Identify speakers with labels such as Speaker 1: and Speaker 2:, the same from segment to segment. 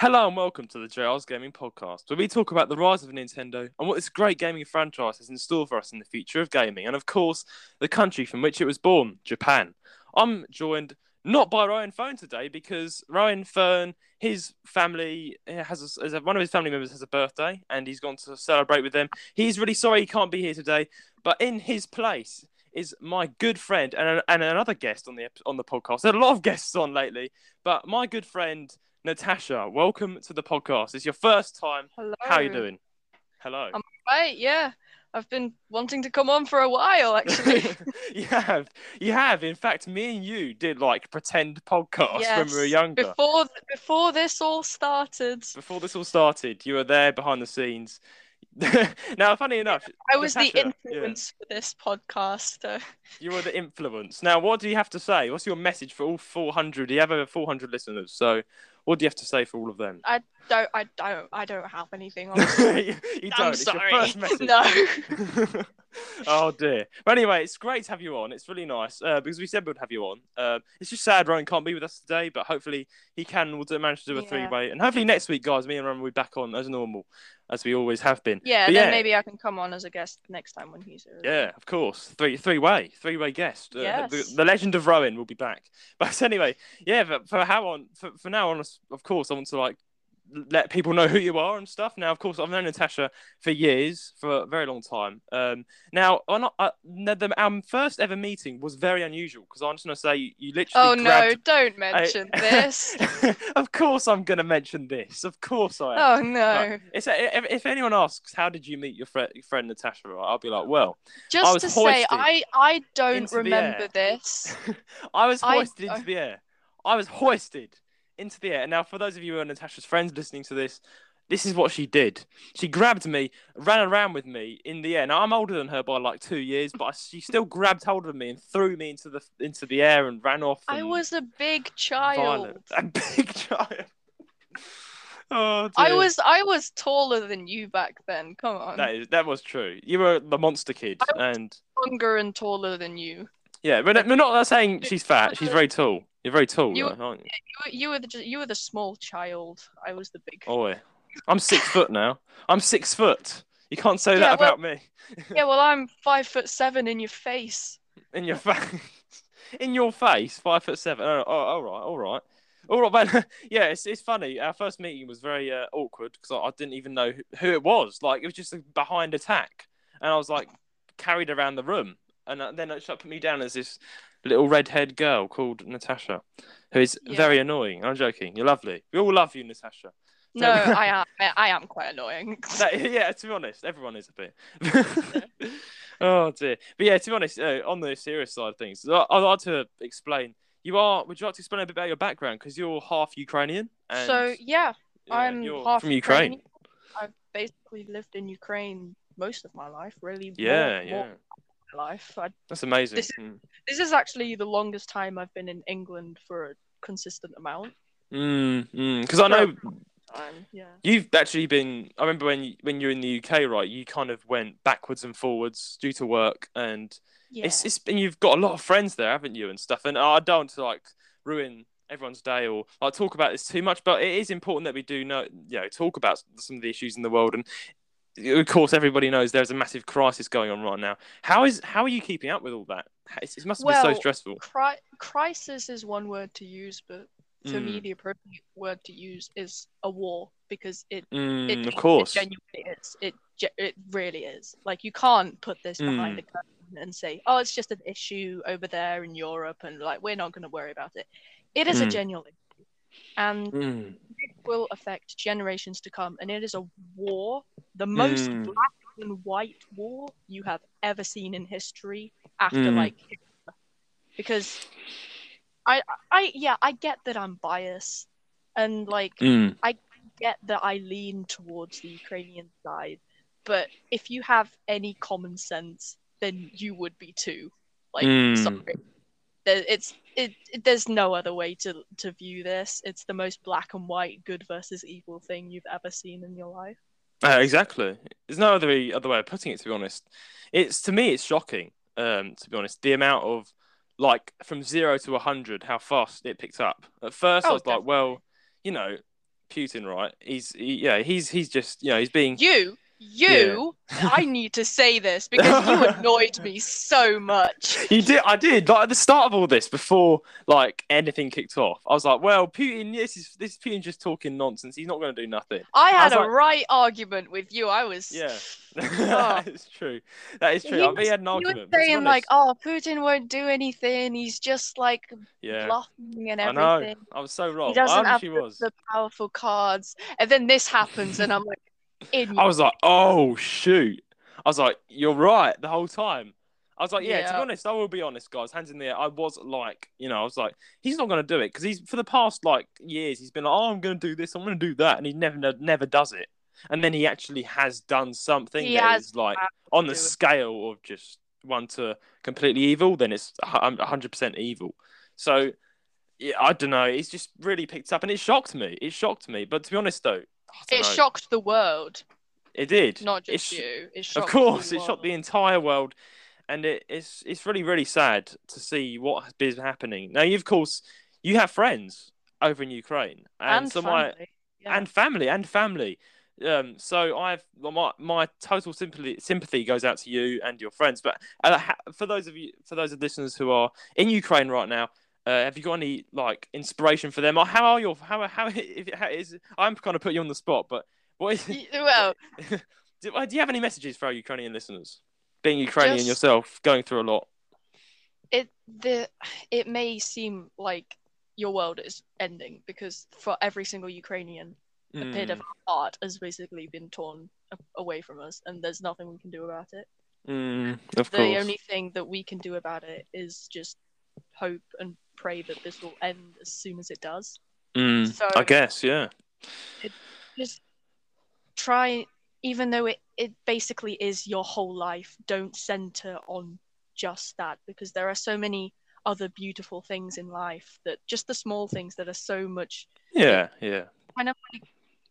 Speaker 1: Hello and welcome to the JRS Gaming Podcast, where we talk about the rise of Nintendo and what this great gaming franchise has in store for us in the future of gaming, and of course, the country from which it was born, Japan. I'm joined not by Ryan Fern today because Ryan Fern, his family eh, has a, one of his family members has a birthday, and he's gone to celebrate with them. He's really sorry he can't be here today, but in his place is my good friend and, and another guest on the on the podcast. There are a lot of guests on lately, but my good friend Natasha, welcome to the podcast. It's your first time.
Speaker 2: Hello.
Speaker 1: How are you doing? Hello.
Speaker 2: I'm right. Yeah, I've been wanting to come on for a while, actually.
Speaker 1: you have. You have. In fact, me and you did like pretend podcasts
Speaker 2: yes.
Speaker 1: when we were younger.
Speaker 2: Before before this all started.
Speaker 1: Before this all started, you were there behind the scenes. now, funny enough,
Speaker 2: I was
Speaker 1: Natasha,
Speaker 2: the influence yeah. for this podcast.
Speaker 1: You were the influence. Now, what do you have to say? What's your message for all 400? You have over 400 listeners, so what do you have to say for all of them?
Speaker 2: I don't. I don't. I don't have anything. Honestly.
Speaker 1: you, don't.
Speaker 2: I'm sorry. No.
Speaker 1: oh dear. But anyway, it's great to have you on. It's really nice uh, because we said we'd have you on. Uh, it's just sad Ryan can't be with us today, but hopefully he can. We'll do, manage to do a
Speaker 2: Yeah.
Speaker 1: three-way, and hopefully next week, guys, me and Ryan will be back on as normal, as we always have been.
Speaker 2: Yeah.
Speaker 1: But
Speaker 2: then
Speaker 1: yeah.
Speaker 2: maybe I can come on as a guest next time when he's here.
Speaker 1: Yeah, of course. Three three way, three way guest. Uh,
Speaker 2: Yes.
Speaker 1: the, the legend of Roan will be back. But anyway, yeah. But for how on for, for now on, of course, I want to like let people know who you are and stuff. Now, of course, I've known Natasha for years, for a very long time. Um, now, on uh, the, our first ever meeting was very unusual because I'm just gonna say you, you literally.
Speaker 2: Oh no! Don't mention
Speaker 1: a-
Speaker 2: this.
Speaker 1: of course, I'm gonna mention this. Of course, I am.
Speaker 2: Oh no!
Speaker 1: But It's if, if anyone asks how did you meet your, fri your friend Natasha, I'll be like, well,
Speaker 2: Just to say, I I don't remember this.
Speaker 1: I was hoisted
Speaker 2: I-
Speaker 1: into the air. I was hoisted into the air. Now, for those of you who are Natasha's friends listening to this, this is what she did. She grabbed me, ran around with me in the air. Now I'm older than her by like two years, but she still grabbed hold of me and threw me into the into the air and ran off.
Speaker 2: I was a big child.
Speaker 1: violent. a big child. Oh,
Speaker 2: I was I was taller than you back then. Come on.
Speaker 1: That is that was true. You were the monster kid,
Speaker 2: I
Speaker 1: and
Speaker 2: Longer and taller than you.
Speaker 1: yeah, but we're not saying she's fat. She's very tall. You're very tall,
Speaker 2: You-
Speaker 1: though, aren't you?
Speaker 2: You were, you were the you were the small child. I was the big.
Speaker 1: Oh, yeah. I'm six foot now. I'm six foot. You can't say
Speaker 2: Yeah,
Speaker 1: that
Speaker 2: well-
Speaker 1: about me.
Speaker 2: Yeah, well, I'm five foot seven in your face.
Speaker 1: In your face. In your face, five foot seven. Oh, oh, all right, all right. All right, but yeah, it's, it's funny. Our first meeting was very uh, awkward because I, I didn't even know who, who it was. Like, it was just a behind attack. And I was like carried around the room. And uh, then it put me down as this little redhead girl called Natasha, who is
Speaker 2: Yeah.
Speaker 1: very annoying. I'm joking. You're lovely. We all love you, Natasha.
Speaker 2: No, I am. I, am quite annoying.
Speaker 1: That, yeah, to be honest, everyone is a bit. oh dear, but yeah, to be honest, uh, on the serious side of things, I- I'd like to explain. You are. Would you like to explain a bit about your background? Because you're half Ukrainian. And,
Speaker 2: so yeah,
Speaker 1: yeah,
Speaker 2: I'm half
Speaker 1: from Ukraine.
Speaker 2: Ukrainian. I've basically lived in Ukraine most of my life. Really.
Speaker 1: Yeah,
Speaker 2: more
Speaker 1: yeah,
Speaker 2: my life. I,
Speaker 1: that's amazing.
Speaker 2: This-
Speaker 1: Mm.
Speaker 2: this is actually the longest time I've been in England for a consistent amount.
Speaker 1: Mm, mm. Because I know
Speaker 2: Time. Yeah.
Speaker 1: you've actually been. I remember when you, when you're in the UK, right? You kind of went backwards and forwards due to work, and
Speaker 2: Yeah.
Speaker 1: it's it's and you've got a lot of friends there, haven't you, and stuff. And I don't to like ruin everyone's day or like talk about this too much, but it is important that we do know, you know, talk about some of the issues in the world. And of course, everybody knows there's a massive crisis going on right now. How is how are you keeping up with all that? It's, it must be so stressful.
Speaker 2: Cri- crisis is one word to use, but me,
Speaker 1: Mm.
Speaker 2: the appropriate word to use is a war because it,
Speaker 1: Mm,
Speaker 2: it
Speaker 1: of course.
Speaker 2: it genuinely is. It it really is. Like you can't put this behind
Speaker 1: Mm.
Speaker 2: a curtain and say, "Oh, it's just an issue over there in Europe," and like we're not going to worry about it. It is a
Speaker 1: Mm.
Speaker 2: genuine and
Speaker 1: Mm,
Speaker 2: it will affect generations to come. And it is a war, the most
Speaker 1: Mm.
Speaker 2: black and white war you have ever seen in history after
Speaker 1: Mm.
Speaker 2: like Hitler. because I I yeah I get that I'm biased and like
Speaker 1: mm,
Speaker 2: get that I lean towards the Ukrainian side, but if you have any common sense, then you would be too. Like,
Speaker 1: Mm.
Speaker 2: sorry, it's it, it. There's no other way to to view this. It's the most black and white, good versus evil thing you've ever seen in your life.
Speaker 1: Uh, exactly. There's no other other way of putting it. To be honest, it's to me it's shocking. Um, to be honest, the amount of like from zero to a hundred, how fast it picked up. At first, I
Speaker 2: Oh,
Speaker 1: was like, well, you know, Putin, right? He's he, yeah, he's he's just you know he's being
Speaker 2: You, you, I need to say this because you annoyed me so much.
Speaker 1: You did, I did. Like at the start of all this, before like anything kicked off, I was like, "Well, Putin, this is this is Putin just talking nonsense. He's not going to do nothing."
Speaker 2: I had
Speaker 1: was
Speaker 2: a
Speaker 1: like-
Speaker 2: right argument with you. I was
Speaker 1: Yeah, oh. that is true. That is true.
Speaker 2: He
Speaker 1: I mean, he had an
Speaker 2: You were
Speaker 1: argument. to be
Speaker 2: saying like, "Oh, Putin won't do anything. He's just like
Speaker 1: yeah,
Speaker 2: bluffing and everything."
Speaker 1: I know. I was so wrong.
Speaker 2: He doesn't
Speaker 1: I
Speaker 2: have the,
Speaker 1: was.
Speaker 2: the powerful cards." And then this happens, and I'm like, "In
Speaker 1: I was like, "Oh shoot!" I was like, "You're right." The whole time. I was like, yeah, to be honest, I will be honest, guys. Hands in the air. I was like, you know, I was like, he's not going to do it because he's for the past like years, he's been like, oh, I'm going to do this, I'm going to do that, and he never, never does it. And then he actually has done something
Speaker 2: He
Speaker 1: that
Speaker 2: has
Speaker 1: like on the scale of just one to completely evil. Then it's hundred percent evil. So yeah, I don't know. It's just really picked up, and it shocked me. It shocked me. But to be honest, though,
Speaker 2: it
Speaker 1: know.
Speaker 2: shocked the world,
Speaker 1: It did.
Speaker 2: not just
Speaker 1: sh-
Speaker 2: you. It shocked
Speaker 1: Of
Speaker 2: course,
Speaker 1: it shocked the entire world, and it, it's it's really really sad to see what has been happening. Now, you of course you have friends over in Ukraine, and,
Speaker 2: and
Speaker 1: so my
Speaker 2: family. Yeah.
Speaker 1: and family and family. Um, so I've my my total sympathy sympathy goes out to you and your friends. But uh, for those of you for those of listeners who are in Ukraine right now, uh, have you got any like inspiration for them? Or how are your how how if how is I'm kind of put you on the spot, but what is
Speaker 2: well,
Speaker 1: do, do you have any messages for our Ukrainian listeners? Being Ukrainian
Speaker 2: Just-
Speaker 1: yourself, going through a lot.
Speaker 2: it the it may seem like your world is ending because for every single Ukrainian, a bit of
Speaker 1: Mm,
Speaker 2: our heart has basically been torn away from us, and there's nothing we can do about it.
Speaker 1: mm, of
Speaker 2: the
Speaker 1: course.
Speaker 2: only thing that we can do about it is just hope and pray that this will end as soon as it does.
Speaker 1: Mm,
Speaker 2: So-
Speaker 1: I guess, yeah.
Speaker 2: Just try, even though it, it basically is your whole life, don't center on just that because there are so many other beautiful things in life that just the small things that are so much
Speaker 1: Yeah, yeah.
Speaker 2: kind of like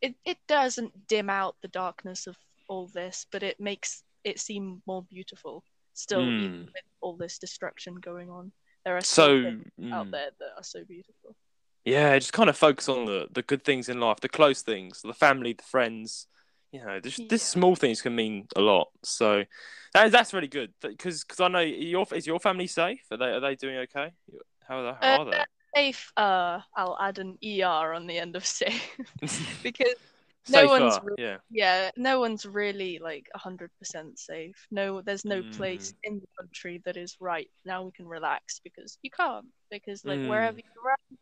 Speaker 2: it, it doesn't dim out the darkness of all this, but it makes it seem more beautiful still, even
Speaker 1: Mm.
Speaker 2: with all this destruction going on. There are
Speaker 1: So,
Speaker 2: things out
Speaker 1: mm,
Speaker 2: there that are so beautiful.
Speaker 1: yeah, just kind of focus on the, the good things in life, the close things, the family, the friends. You know, just
Speaker 2: Yeah.
Speaker 1: this small things can mean a lot. So that, that's really good because because I know your is your family safe? Are they are they doing okay? How are they? How are
Speaker 2: Safe, uh, I'll add an ER on the end of safe because no one's re-
Speaker 1: yeah.
Speaker 2: yeah, no one's really like hundred percent safe. No, there's no place
Speaker 1: Mm.
Speaker 2: in the country that is right now. We can relax because you can't because like
Speaker 1: Mm.
Speaker 2: wherever you run,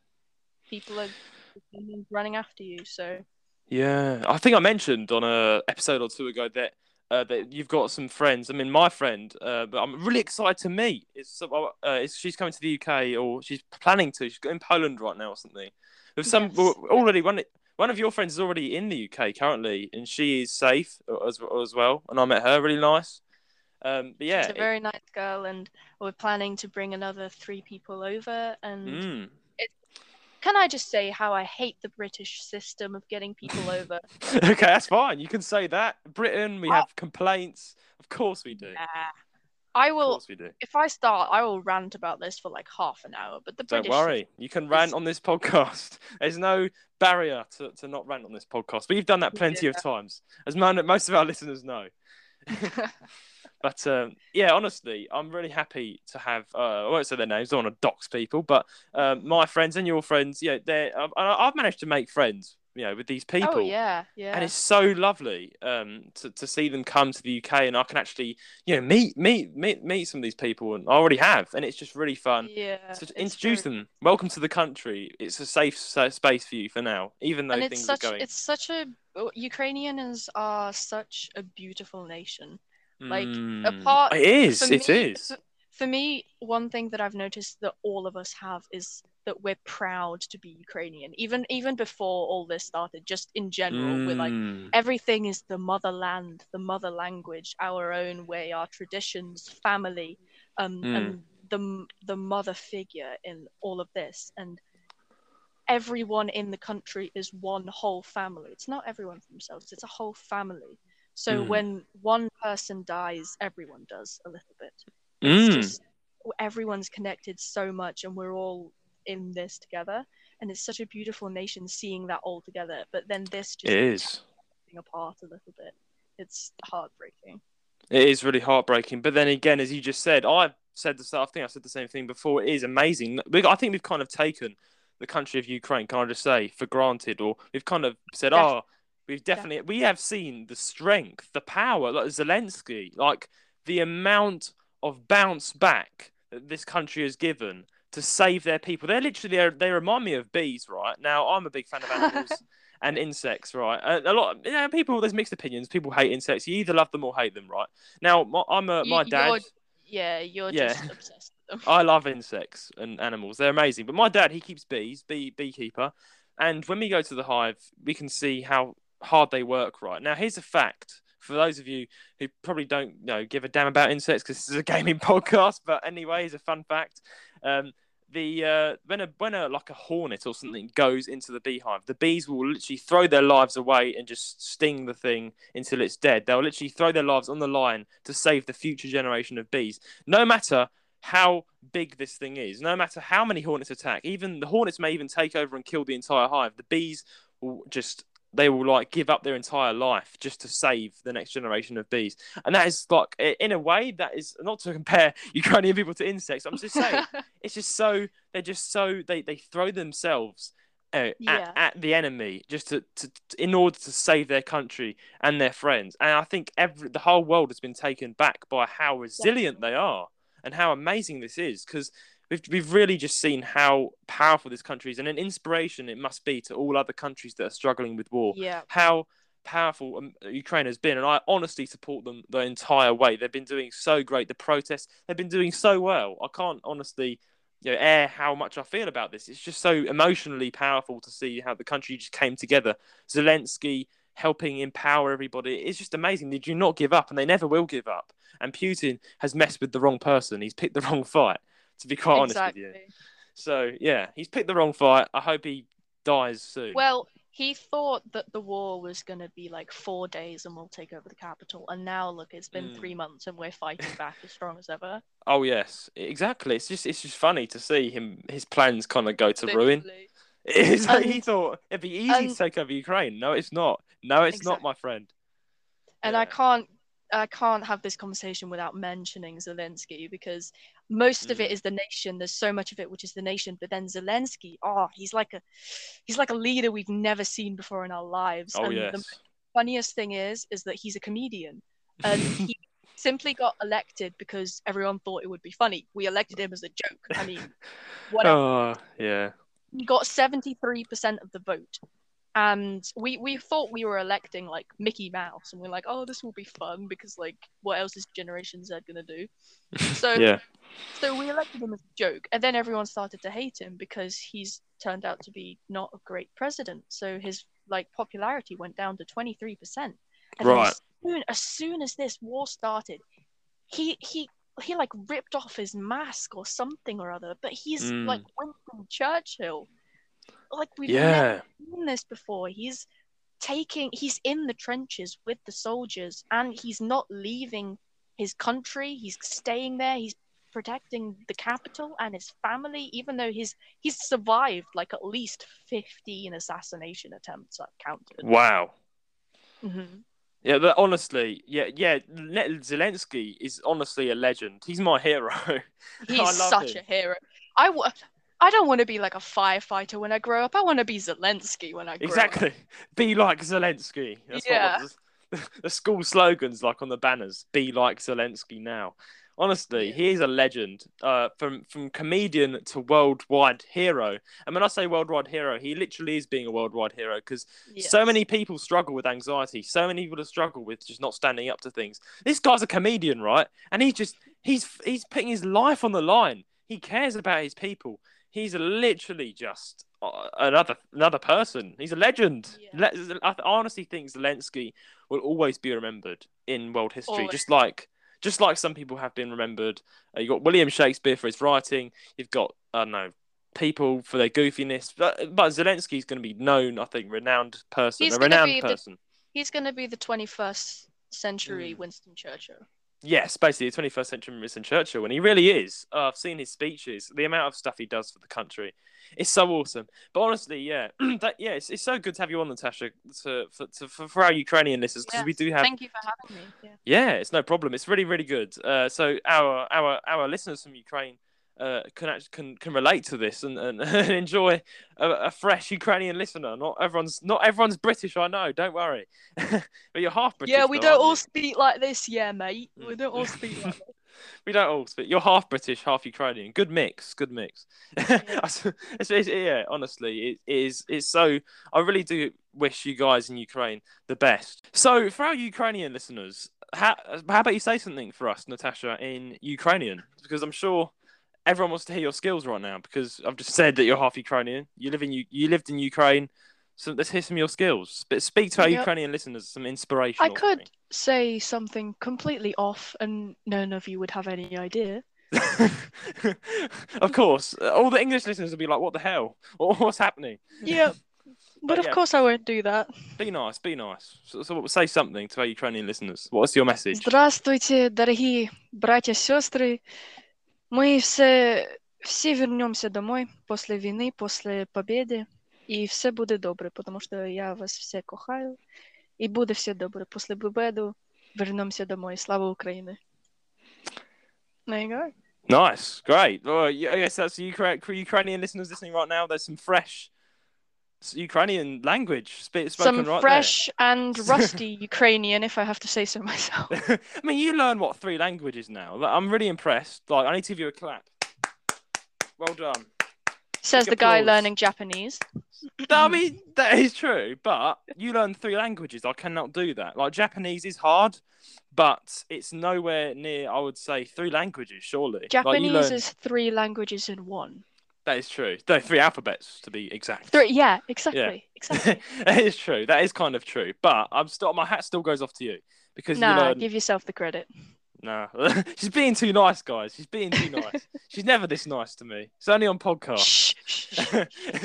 Speaker 2: people are running after you. So
Speaker 1: Yeah, I think I mentioned on a episode or two ago that uh, that you've got some friends. I mean, my friend, uh, but I'm really excited to meet. Is some- uh, is she's coming to the UK or she's planning to? She's in Poland right now or something. With some
Speaker 2: Yes.
Speaker 1: already one one of your friends is already in the UK currently, and she is safe as as well. And I met her, really nice. Um, but yeah,
Speaker 2: she's a very nice girl, and we're planning to bring another three people over. And
Speaker 1: mm.
Speaker 2: can I just say how I hate the British system of getting people over?
Speaker 1: okay, that's fine. You can say that. Britain, we
Speaker 2: Oh.
Speaker 1: have complaints. Of course we do.
Speaker 2: Nah. I will.
Speaker 1: course we do.
Speaker 2: If I start, I will rant about this for like half an hour. But the
Speaker 1: Don't
Speaker 2: British
Speaker 1: worry, you can rant on this podcast. There's no barrier to, to not rant on this podcast. But you've done that plenty of times, as man, most of our listeners know. But um, yeah, honestly, I'm really happy to have. Uh, I won't say their names. I don't want to dox people, but um, my friends and your friends, yeah, they're. Uh, I've managed to make friends, you know, with these people.
Speaker 2: Oh yeah, yeah.
Speaker 1: And it's so lovely um, to, to see them come to the UK, and I can actually, you know, meet meet meet meet some of these people, and I already have, and it's just really fun
Speaker 2: yeah.
Speaker 1: to introduce
Speaker 2: very-
Speaker 1: them. Welcome to the country. It's a safe sa- space for you for now, even though
Speaker 2: And
Speaker 1: things
Speaker 2: such
Speaker 1: are going.
Speaker 2: it's such a Ukrainians are such a beautiful nation. like,
Speaker 1: Mm,
Speaker 2: apart-
Speaker 1: it is. It
Speaker 2: me-
Speaker 1: is.
Speaker 2: For- me, one thing that I've noticed that all of us have is that we're proud to be Ukrainian. Even even before all this started, just in general, we're like
Speaker 1: Mm,
Speaker 2: everything is the motherland, the mother language, our own way, our traditions, family, um,
Speaker 1: Mm.
Speaker 2: and the the mother figure in all of this. And everyone in the country is one whole family. It's not everyone for themselves; it's a whole family. So
Speaker 1: Mm.
Speaker 2: when one person dies, everyone does a little bit.
Speaker 1: Mm,
Speaker 2: just everyone's connected so much, and we're all in this together. and it's such a beautiful nation seeing that all together. But then this just
Speaker 1: It is.
Speaker 2: apart a little bit. It's heartbreaking.
Speaker 1: It is really heartbreaking. But then again, as you just said, I've said the same. I think I said the same thing before. It is amazing. I think we've kind of taken the country of Ukraine, can I just say, for granted, or we've kind of said,
Speaker 2: Def-
Speaker 1: oh, we've definitely we have seen the strength, the power, like Zelensky, like the amount of bounce back that this country has given to save their people. They're literally they they remind me of bees, right? Now I'm a big fan of animals. And insects, right? A, a lot. You know, people. There's mixed opinions. People hate insects. You either love them or hate them, right? Now, my, I'm a
Speaker 2: You-
Speaker 1: my dad.
Speaker 2: you're- yeah, you're
Speaker 1: Yeah.
Speaker 2: just obsessed.
Speaker 1: I love insects and animals. They're amazing. But my dad, he keeps bees, bee beekeeper. And when we go to the hive, we can see how hard they work. Right now, here's a fact for those of you who probably don't you know give a damn about insects because this is a gaming podcast. But anyway, here's a fun fact. Um, the uh, when a when a like a hornet or something goes into the beehive, the bees will literally throw their lives away and just sting the thing until it's dead. They'll literally throw their lives on the line to save the future generation of bees, no matter how big this thing is, no matter how many hornets attack. Even the hornets may even take over and kill the entire hive. The bees will just they will like give up their entire life just to save the next generation of bees. And that is like in a way that is not to compare Ukrainian people to insects. I'm just saying it's just so they're just so they they throw themselves uh,
Speaker 2: Yeah.
Speaker 1: at, at the enemy just to, to, to in order to save their country and their friends and i think every the whole world has been taken back by how resilient they are and how amazing this is because we've, we've really just seen how powerful this country is and an inspiration it must be to all other countries that are struggling with war
Speaker 2: yeah,
Speaker 1: how powerful um, Ukraine has been, and I honestly support them the entire way. They've been doing so great. The protests, they've been doing so well. I can't honestly, you know, air how much I feel about this. It's just so emotionally powerful to see how the country just came together. Zelensky helping empower everybody. It's just amazing. They do not give up, and they never will give up. And Putin has messed with the wrong person. He's picked the wrong fight. To be quite honest with you. So yeah, he's picked the wrong fight. I hope he dies soon.
Speaker 2: Well, he thought that the war was going to be like four days and we'll take over the capital. And now, look, it's been
Speaker 1: Mm.
Speaker 2: three months and we're fighting back as strong as ever.
Speaker 1: Oh yes, exactly. It's just it's just funny to see him his plans kind of go to ruin. It is like he thought it'd be easy
Speaker 2: and-
Speaker 1: to take over Ukraine. No, it's not. No, it's not, my friend.
Speaker 2: And I can't. I can't have this conversation without mentioning Zelensky because most of it
Speaker 1: Mm.
Speaker 2: the nation. There's so much of it which is the nation, but then Zelensky, oh, he's like a, he's like a leader we've never seen before in our lives.
Speaker 1: Oh
Speaker 2: and
Speaker 1: yes.
Speaker 2: the funniest thing is, is that he's a comedian, and he simply got elected because everyone thought it would be funny. We elected him as a joke. I mean, whatever.
Speaker 1: Oh yeah.
Speaker 2: He got 73% of the vote. And we, we thought we were electing like Mickey Mouse, and we're like, oh, this will be fun because like, what else is Generation Z gonna do? So
Speaker 1: yeah.
Speaker 2: so we elected him as a joke, and then everyone started to hate him because he's turned out to be not a great president. So his like popularity went down to 23%.
Speaker 1: Right.
Speaker 2: As soon, as soon as this war started, he he he like ripped off his mask or something or other, but he's
Speaker 1: Mm.
Speaker 2: like Winston Churchill. Like we've
Speaker 1: Yeah.
Speaker 2: never seen this before. He's taking he's in the trenches with the soldiers and he's not leaving his country. He's staying there. He's protecting the capital and his family, even though he's he's survived like at least fifteen assassination attempts I've counted.
Speaker 1: Wow.
Speaker 2: Mhm.
Speaker 1: Yeah, but honestly, yeah, yeah. Le- Zelensky is honestly a legend. He's my hero.
Speaker 2: He's such
Speaker 1: him.
Speaker 2: a hero. I w- I don't want to be like a firefighter when I grow up. I want to be Zelensky when I grow up.
Speaker 1: Exactly. Be like Zelensky. That's
Speaker 2: Yeah.
Speaker 1: what the, school slogans like on the banners. Be like Zelensky now. Honestly,
Speaker 2: Yeah.
Speaker 1: he is a legend. Uh, from from comedian to worldwide hero. And when I say worldwide hero, he literally is being a worldwide hero because so many people struggle with anxiety. So many people struggle with just not standing up to things. This guy's a comedian, right? And he's just he's he's putting his life on the line. He cares about his people. He's literally just uh, another another person. He's a legend.
Speaker 2: Yeah.
Speaker 1: Le- I honestly think Zelensky will always be remembered in world history,
Speaker 2: Always.
Speaker 1: just like just like some people have been remembered. Uh, you got William Shakespeare for his writing. You've got I don't know people for their goofiness, but, but Zelensky's going to be known, I think, renowned person,
Speaker 2: He's
Speaker 1: a renowned
Speaker 2: be the-
Speaker 1: person.
Speaker 2: He's going to be the 21st century
Speaker 1: Mm.
Speaker 2: Winston Churchill.
Speaker 1: Yes, basically, the 21st century Winston Churchill, and he really is. Uh, I've seen his speeches, the amount of stuff he does for the country. It's so awesome. But honestly, yeah, that, yeah, it's, it's so good to have you on, Natasha, to, for, to, for, for our Ukrainian listeners, because we do have
Speaker 2: Thank you for having me. Yeah.
Speaker 1: Yeah, it's no problem. It's really, really good. Uh, so our our our listeners from Ukraine uh, can actually can, can relate to this and, and, enjoy a, a fresh Ukrainian listener. Not everyone's not everyone's British. I know. Don't worry. but you're half British.
Speaker 2: yeah, we
Speaker 1: though,
Speaker 2: don't all
Speaker 1: you?
Speaker 2: speak like this, yeah, mate. We
Speaker 1: Mm.
Speaker 2: don't all speak like this.
Speaker 1: we don't all speak. You're half British, half Ukrainian. Good mix. Good mix. it's, it's- yeah, honestly, it is. It's so. I really do wish you guys in Ukraine the best. So, for our Ukrainian listeners, how, how about you say something for us, Natasha, in Ukrainian? Because I'm sure everyone wants to hear your skills right now. Because I've just said that you're half Ukrainian. You live in you. You lived in Ukraine. So let's hear some of your skills. But speak to our
Speaker 2: Yep.
Speaker 1: Ukrainian listeners some inspiration.
Speaker 2: I could say something completely off, and none of you would have any idea.
Speaker 1: of course, all the English listeners will be like, "What the hell? What- What's happening?"
Speaker 2: Yeah, but of
Speaker 1: yeah.
Speaker 2: course I won't do that.
Speaker 1: Be nice, be nice. So, so say something to our Ukrainian listeners. What's your message?
Speaker 2: Здравствуйте, дорогие братья, сестры. Мы все, все вернемся домой после войны, после победы, и все буде добре, потому что я вас все кохаю, и буде все добре. После победы вернемся домой. Слава Украине. There you go.
Speaker 1: Nice, great. Well, yeah, I guess that's the Ukra- Ukrainian listeners listening right now. There's some fresh s- Ukrainian language spoken
Speaker 2: Some
Speaker 1: right
Speaker 2: fresh and rusty Ukrainian, if I have to say so myself.
Speaker 1: I mean, you learn what three languages now? Like, I'm really impressed. Like, I need to give you a clap. Well done.
Speaker 2: Says
Speaker 1: Big
Speaker 2: the guy learning Japanese.
Speaker 1: I mean, that is true, but you learn three languages. I cannot do that. Like Japanese is hard, but it's nowhere near. I would say three languages. Surely, Like,
Speaker 2: Japanese
Speaker 1: learn-
Speaker 2: is three languages in one.
Speaker 1: That is true. No, three alphabets to be exact.
Speaker 2: Three, yeah, exactly, exactly.
Speaker 1: that is true. That is kind of true. But I'm still. My hat still goes off to you because you
Speaker 2: Nah,
Speaker 1: learn.
Speaker 2: give yourself the credit.
Speaker 1: Nah, she's being too nice, guys. She's being too nice. she's never this nice to me. It's only on podcast.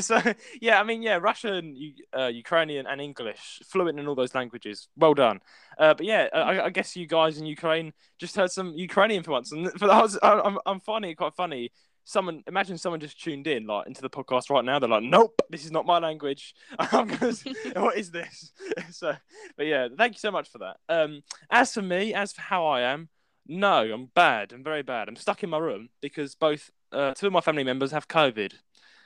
Speaker 1: So yeah, I mean yeah, Russian, uh, Ukrainian, and English, fluent in all those languages. Well done. Uh, but yeah, I, I guess you guys in Ukraine just heard some Ukrainian for once, and for that was, I, I'm I'm finding it quite funny. Someone imagine someone just tuned in like into the podcast right now. They're like, "Nope, this is not my language. What is this?" so, but yeah, thank you so much for that. Um, as for me, as for how I am, no, I'm bad. I'm very bad. I'm stuck in my room because both uh, two of my family members have COVID.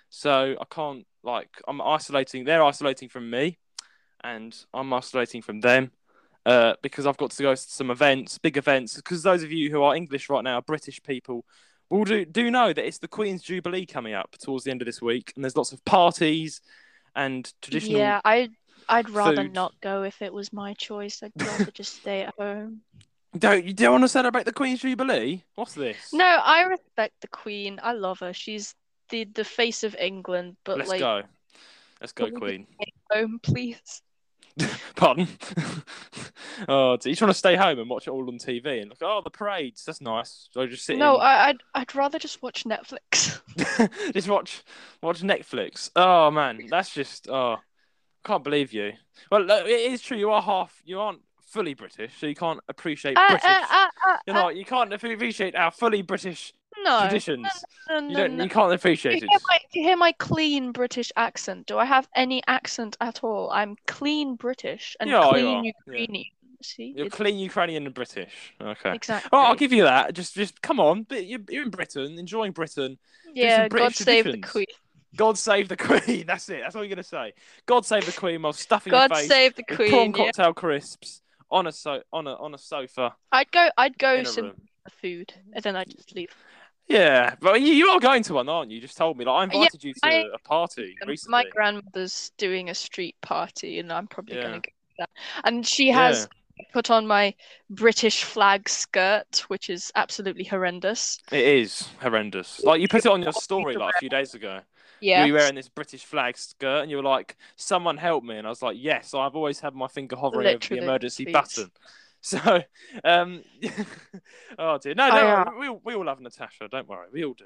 Speaker 1: So I can't like I'm isolating. They're isolating from me, and I'm isolating from them uh, because I've got to go to some events, big events. Because those of you who are English right now, British people, will do do know that it's the Queen's Jubilee coming up towards the end of this week, and there's lots of parties and traditional.
Speaker 2: Yeah, I I'd rather
Speaker 1: food.
Speaker 2: not go if it was my choice. I'd rather just stay at home.
Speaker 1: Don't you don't want to celebrate the Queen's Jubilee? What's this?
Speaker 2: No, I respect the Queen. I love her. She's the the face of England. But
Speaker 1: Let's
Speaker 2: like,
Speaker 1: go. Let's go, Queen.
Speaker 2: home, please.
Speaker 1: Pardon? oh, do you just want to stay home and watch it all on TV and look, oh, the parades, that's nice. So just sit
Speaker 2: No,
Speaker 1: in-
Speaker 2: I, I'd I'd rather just watch Netflix.
Speaker 1: just watch watch Netflix. Oh man, that's just oh, can't believe you. Well, it is true. You are half. You aren't fully British, so you can't appreciate
Speaker 2: Uh,
Speaker 1: British.
Speaker 2: uh, uh, uh,
Speaker 1: You're
Speaker 2: uh,
Speaker 1: not. You can't appreciate our fully British
Speaker 2: no,
Speaker 1: traditions.
Speaker 2: no,
Speaker 1: You don't.
Speaker 2: no.
Speaker 1: You can't
Speaker 2: Do
Speaker 1: appreciate
Speaker 2: you,
Speaker 1: it.
Speaker 2: my, do you hear my clean British accent? Do I have any accent at all? I'm clean British and
Speaker 1: Yeah,
Speaker 2: clean
Speaker 1: are, yeah.
Speaker 2: Ukrainian. See,
Speaker 1: You're
Speaker 2: It's-
Speaker 1: clean Ukrainian and British. Okay.
Speaker 2: exactly.
Speaker 1: Oh, I'll give you that. Just, just come on. You're, you're in Britain, enjoying Britain.
Speaker 2: yeah, God save the. Queen.
Speaker 1: God save the Queen. That's it. That's all you're gonna say. God save the Queen while stuffing
Speaker 2: God
Speaker 1: your face
Speaker 2: save the Queen.
Speaker 1: prawn
Speaker 2: Yeah.
Speaker 1: cocktail crisps on a so on a on a sofa
Speaker 2: I'd go. I'd go some
Speaker 1: room.
Speaker 2: food and then I'd just leave.
Speaker 1: Yeah, but you, you are going to one, aren't you? You just told me. Like I
Speaker 2: Yeah,
Speaker 1: invited you to
Speaker 2: I-
Speaker 1: a party
Speaker 2: Um,
Speaker 1: recently.
Speaker 2: My grandmother's doing a street party, and I'm probably
Speaker 1: Yeah.
Speaker 2: gonna go to that. And she has put on my British flag skirt, which is absolutely horrendous.
Speaker 1: It is horrendous. Like you put it on your story like a few days ago.
Speaker 2: Yeah.
Speaker 1: You were wearing this British flag skirt, and you were like, "Someone help me!" And I was like, "Yes, I've always had my finger hovering
Speaker 2: Literally,
Speaker 1: over the emergency
Speaker 2: please.
Speaker 1: button." So, um, oh dear, no,
Speaker 2: I,
Speaker 1: no,
Speaker 2: uh,
Speaker 1: we, we all love Natasha. Don't worry, we all do.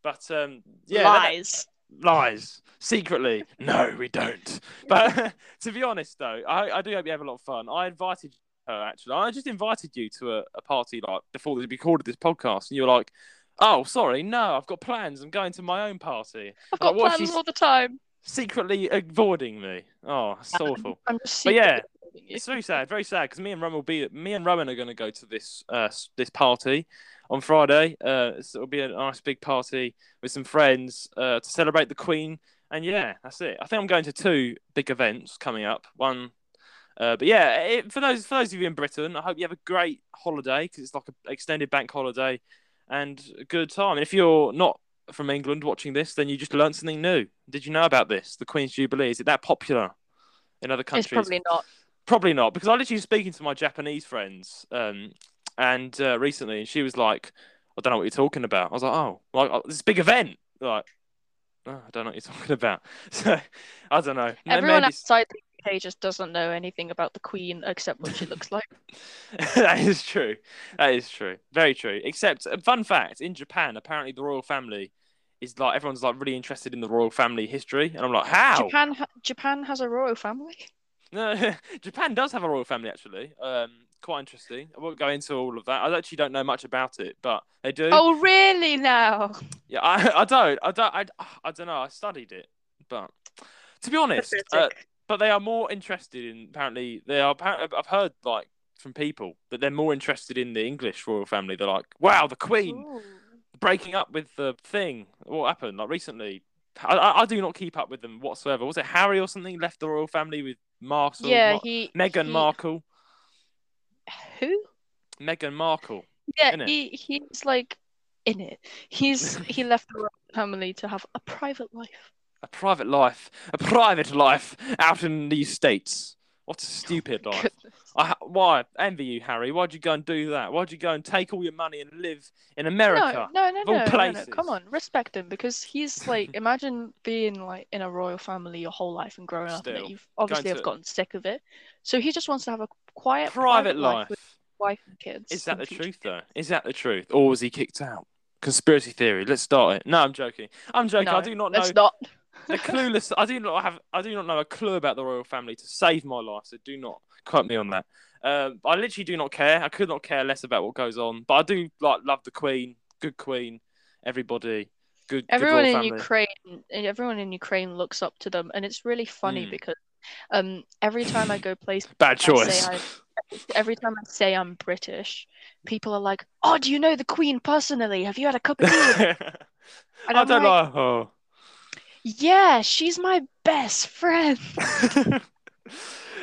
Speaker 1: But um, yeah, that-
Speaker 2: Lies.
Speaker 1: lies secretly. No, we don't. But to be honest, though, I, I do hope you have a lot of fun. I invited her actually. I just invited you to a, a party like before we recorded this podcast, and you were like, "Oh, sorry, no, I've got plans. I'm going to my own party."
Speaker 2: I've got
Speaker 1: Like,
Speaker 2: plans all the time.
Speaker 1: Secretly avoiding me. Oh, it's awful.
Speaker 2: I'm just
Speaker 1: But yeah,
Speaker 2: secretly avoiding you.
Speaker 1: It's very sad, very sad because me and Roan will be me and Roan are going to go to this uh this party on Friday. Uh, so it'll be a nice big party with some friends uh to celebrate the Queen. And yeah, that's it. I think I'm going to two big events coming up. One, uh, but yeah, it, for those for those of you in Britain, I hope you have a great holiday because it's like an extended bank holiday and a good time. And if you're not from England watching this, then you just learned something new. Did you know about this? The Queen's Jubilee is it that popular in other countries?
Speaker 2: It's probably not.
Speaker 1: Probably not, because I literally was speaking to my Japanese friends, um, and uh, recently, and she was like, "I don't know what you're talking about." I was like, "Oh, like oh, this big event." Like, oh, I don't know what you're talking about. So, I don't know.
Speaker 2: Everyone
Speaker 1: maybe-
Speaker 2: outside the UK just doesn't know anything about the Queen except what she looks like.
Speaker 1: that is true. That is true. Very true. Except, uh, fun fact: in Japan, apparently the royal family is like everyone's like really interested in the royal family history, and I'm like, how?
Speaker 2: Japan, ha- Japan has a royal family.
Speaker 1: No, Japan does have a royal family actually. Um, quite interesting. I won't go into all of that. I actually don't know much about it, but they do.
Speaker 2: Oh, really? Now,
Speaker 1: Yeah, I, I don't. I don't. I, I don't know. I studied it, but to be honest, uh, but they are more interested in. Apparently, they are. I've heard like from people that they're more interested in the English royal family. They're like, wow, the Queen
Speaker 2: Ooh.
Speaker 1: breaking up with the thing. What happened? Like recently. I, I do not keep up with them whatsoever. Was it Harry or something left the royal family with Markle?
Speaker 2: yeah,
Speaker 1: Mar-
Speaker 2: he
Speaker 1: Meghan
Speaker 2: he-
Speaker 1: Markle.
Speaker 2: Who?
Speaker 1: Meghan Markle.
Speaker 2: Yeah, he he's like in it. He's he left the royal family to have a private life.
Speaker 1: A private life. A private life out in these states. What a stupid life.
Speaker 2: Goodness.
Speaker 1: I, why? Envy you, Harry. Why'd you go and do that? Why'd you go and take all your money and live in America?
Speaker 2: No, no, no, no, no, no. Come on, respect him because he's like imagine being like in a royal family your whole life and growing up
Speaker 1: Still,
Speaker 2: it. You've obviously
Speaker 1: to-
Speaker 2: have gotten sick of it. So he just wants to have a quiet
Speaker 1: Private life.
Speaker 2: with wife and kids.
Speaker 1: Is that the
Speaker 2: future.
Speaker 1: truth, though? Is that the truth? Or was he kicked out? Conspiracy theory. Let's start it. No, I'm joking. I'm joking.
Speaker 2: No,
Speaker 1: I do not know.
Speaker 2: Let's not.
Speaker 1: The clueless. I do not have. I do not know a clue about the royal family to save my life. So do not quote me on that. Um, I literally do not care. I could not care less about what goes on. But I do like love the Queen. Good Queen. Everybody. Good.
Speaker 2: Everyone
Speaker 1: good
Speaker 2: in
Speaker 1: family.
Speaker 2: Ukraine, everyone in Ukraine looks up to them, and it's really funny
Speaker 1: Mm.
Speaker 2: because um every time I go places,
Speaker 1: Bad
Speaker 2: I
Speaker 1: choice.
Speaker 2: say every time I say I'm British, people are like, "Oh, do you know the Queen personally? Have you had a cup of tea?"
Speaker 1: I don't
Speaker 2: like,
Speaker 1: know. Oh.
Speaker 2: Yeah, she's my best friend.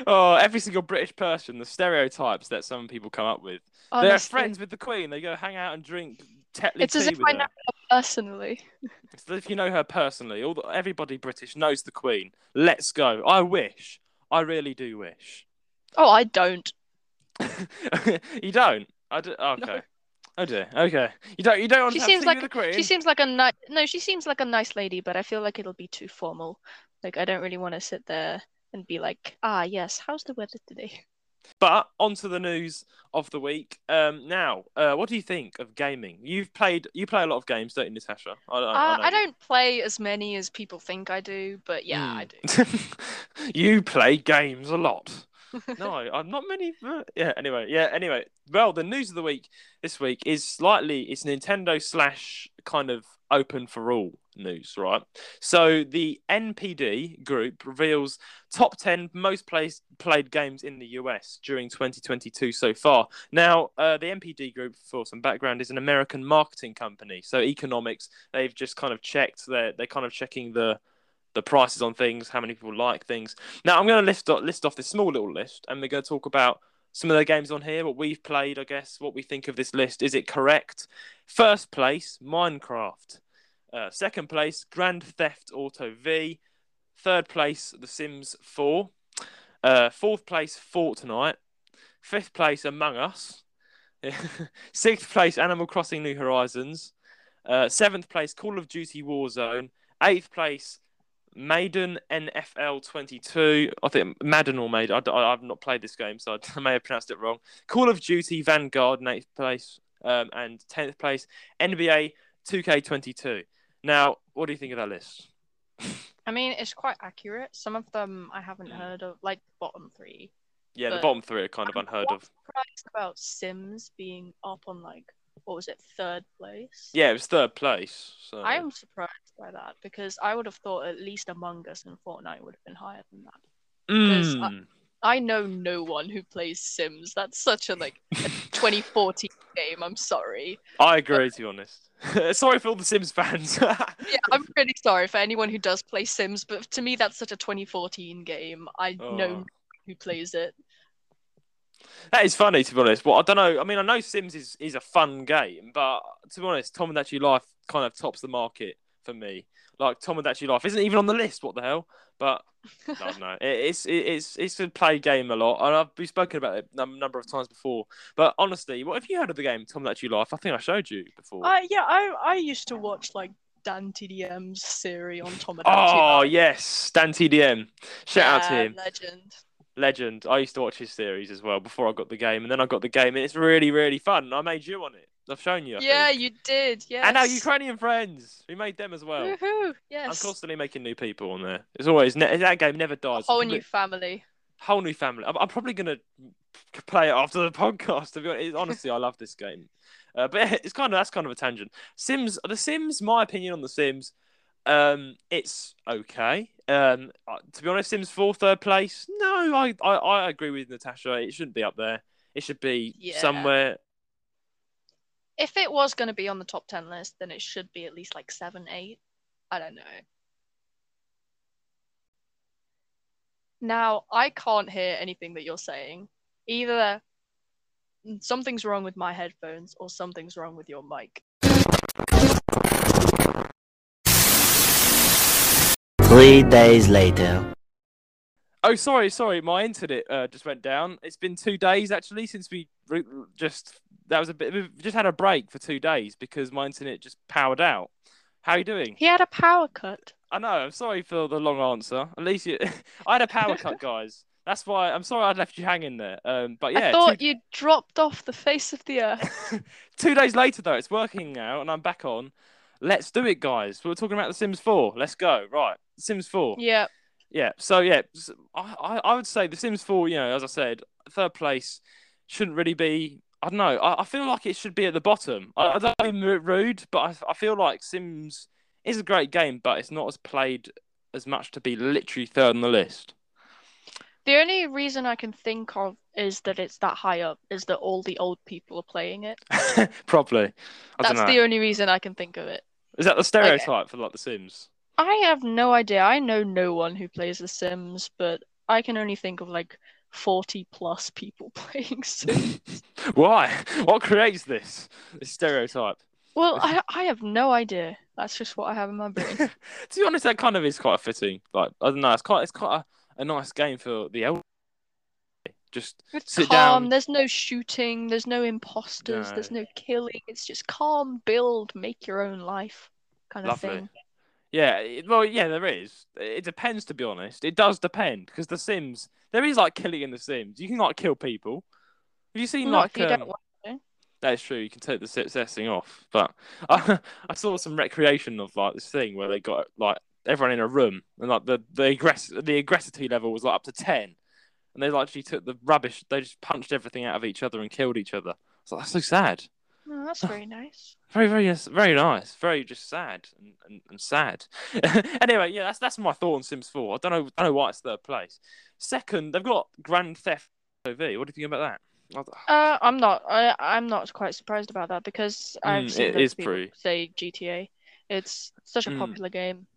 Speaker 1: oh, every single British person, the stereotypes that some people come up with. They're friends with the Queen. They go hang out and drink Tetley
Speaker 2: It's as if I
Speaker 1: her.
Speaker 2: know her personally.
Speaker 1: It's as if you know her personally. All the, everybody British knows the Queen. Let's go. I wish. I really do wish.
Speaker 2: Oh, I don't.
Speaker 1: you don't. I do, okay. Oh dear. Okay. You don't. You don't want
Speaker 2: She
Speaker 1: to
Speaker 2: seems like
Speaker 1: the Queen.
Speaker 2: She seems like a nice. No, she seems like a nice lady, but I feel like it'll be too formal. Like I don't really want to sit there and be like, "Ah, yes, how's the weather today?"
Speaker 1: But on to the news of the week. Um, now, uh, what do you think of gaming? You've played. You play a lot of games, don't you, Natasha? I, I,
Speaker 2: Uh,
Speaker 1: I,
Speaker 2: I don't play as many as people think I do, but yeah, I do.
Speaker 1: Mm. you play games a lot. no, I'm not many. uh, Yeah. Anyway. Yeah. Anyway. Well, the news of the week this week is slightly. It's Nintendo slash kind of open for all news, right? So the NPD group reveals top ten most played played games in the US during 2022 so far. Now, uh, the NPD group, for some background, is an American marketing company. So economics, they've just kind of checked. They're they're kind of checking the the prices on things, how many people like things. Now I'm going to list list off this small little list, and we're going to talk about some of the games on here, what we've played, I guess, what we think of this list. Is it correct? First place, Minecraft. Uh, second place, Grand Theft Auto V. Third place, The Sims 4. Uh, fourth place, Fortnite. Fifth place, Among Us. Sixth place, Animal Crossing New Horizons. Uh, seventh place, Call of Duty Warzone. Eighth place, Maiden NFL 22. I think Madden or Maiden. I, I, have not played this game, so I may have pronounced it wrong. Call of Duty Vanguard eighth place. Um, and 10th place, NBA 2K22. Now, what do you think of that list?
Speaker 2: I mean, it's quite accurate. Some of them I haven't heard of, like the bottom three.
Speaker 1: Yeah, the bottom three are kind of
Speaker 2: I'm
Speaker 1: unheard
Speaker 2: quite
Speaker 1: of.
Speaker 2: surprised about Sims being up on like what was it, third place?
Speaker 1: Yeah, it was third place. So
Speaker 2: I'm surprised by that because I would have thought at least Among Us and Fortnite would have been higher than that. I-
Speaker 1: Mm.
Speaker 2: I know no one who plays Sims. That's such a like a 2014 game. I'm sorry.
Speaker 1: I agree, to be honest. Sorry for all the Sims fans.
Speaker 2: Yeah, I'm really sorry for anyone who does play Sims, but to me that's such a 2014 game. I know
Speaker 1: Oh.
Speaker 2: no one who plays it.
Speaker 1: That is funny, to be honest. Well, I don't know. I mean, I know Sims is, is a fun game, but to be honest, Tomodachi Life kind of tops the market for me. Like Tomodachi Life isn't even on the list. What the hell? But I don't know. It, it's it, it's it's a play game a lot, and I've been spoken about it a number of times before. But honestly, what have you heard of the game Tomodachi Life? I think I showed you before.
Speaker 2: Uh, yeah, I I used to watch like Dan TDM's series on Tom and
Speaker 1: oh
Speaker 2: Actually.
Speaker 1: yes, Dan TDM. Shout out to him.
Speaker 2: Legend.
Speaker 1: Legend. I used to watch his series as well before I got the game, and then I got the game, and it's really, really fun. I made you on it. I've shown you. I
Speaker 2: Yeah,
Speaker 1: think.
Speaker 2: you did. Yeah.
Speaker 1: And our Ukrainian friends. We made them as well.
Speaker 2: Woohoo! Yes.
Speaker 1: I'm constantly making new people on there. It's always ne- that game never
Speaker 2: A
Speaker 1: dies.
Speaker 2: whole
Speaker 1: Complete-
Speaker 2: new family.
Speaker 1: whole new family. I'm, I'm probably gonna play it after the podcast. To be honest, honestly, I love this game. Uh, but it's kind of that's kind of a tangent. Sims, the Sims. My opinion on the Sims. Um, it's okay. Um, uh, to be honest, Sims four third place. No, I, I, I agree with Natasha. It shouldn't be up there. It should be
Speaker 2: Yeah.
Speaker 1: somewhere.
Speaker 2: If it was going to be on the top 10 list, then it should be at least like 7, 8. I don't know. Now, I can't hear anything that you're saying. Either something's wrong with my headphones or something's wrong with your mic.
Speaker 3: Three days later.
Speaker 1: Oh, sorry, sorry. My internet uh, just went down. It's been two days actually since we re- just that was a bit. We just had a break for two days because my internet just powered out. How are you doing?
Speaker 2: He had a power cut.
Speaker 1: I know. I'm sorry for the long answer. At least you, I had a power cut, guys. That's why I'm sorry I left you hanging there. Um, but yeah,
Speaker 2: I thought
Speaker 1: two,
Speaker 2: you dropped off the face of the earth.
Speaker 1: two days later though, it's working now, and I'm back on. Let's do it, guys. We're talking about The Sims 4. Let's go. Right, The Sims 4.
Speaker 2: yeah.
Speaker 1: Yeah. So yeah, I I would say The Sims 4. You know, as I said, third place shouldn't really be. I don't know. I, I feel like it should be at the bottom. I, I don't mean rude, but I, I feel like Sims is a great game, but it's not as played as much to be literally third on the list.
Speaker 2: The only reason I can think of is that it's that high up, is that all the old people are playing it.
Speaker 1: Probably. I don't
Speaker 2: That's the only reason I can think of it.
Speaker 1: Is that the stereotype for like The Sims?
Speaker 2: I have no idea. I know no one who plays The Sims, but I can only think of like 40 plus people playing Sims.
Speaker 1: Why? What creates this? This stereotype?
Speaker 2: well, I I have no idea. That's just what I have in my brain.
Speaker 1: to be honest, that kind of is quite fitting. Like I don't know, it's quite it's quite a, a nice game for the elderly. Just
Speaker 2: It's
Speaker 1: Sit
Speaker 2: calm.
Speaker 1: down.
Speaker 2: There's no shooting. There's no imposters. There's no killing. It's just calm, build, make your own life kind of thing.
Speaker 1: Yeah, well, yeah, there is. It depends, to be honest. It does depend because The Sims, there is like killing in The Sims. You can like kill people. Have you seen
Speaker 2: Not
Speaker 1: like
Speaker 2: you
Speaker 1: um,
Speaker 2: to.
Speaker 1: That's true. You can take the set- setting off, but I, I saw some recreation of like this thing where they got like everyone in a room and like the the aggress the aggressivity level was like up to ten, and they like, actually took the rubbish. They just punched everything out of each other and killed each other. So that's so sad.
Speaker 2: Oh, that's very nice.
Speaker 1: Very, very, yes, very nice. Very just sad and, and, and sad. anyway, yeah, that's that's my thought on Sims 4. I don't know, I don't know why it's third place. Second, they've got Grand Theft Auto V. What do you think about that?
Speaker 2: Uh, I'm not. I I'm not quite surprised about that because I've
Speaker 1: Mm,
Speaker 2: seen
Speaker 1: it is pretty-
Speaker 2: say GTA. It's such a
Speaker 1: Mm.
Speaker 2: popular game.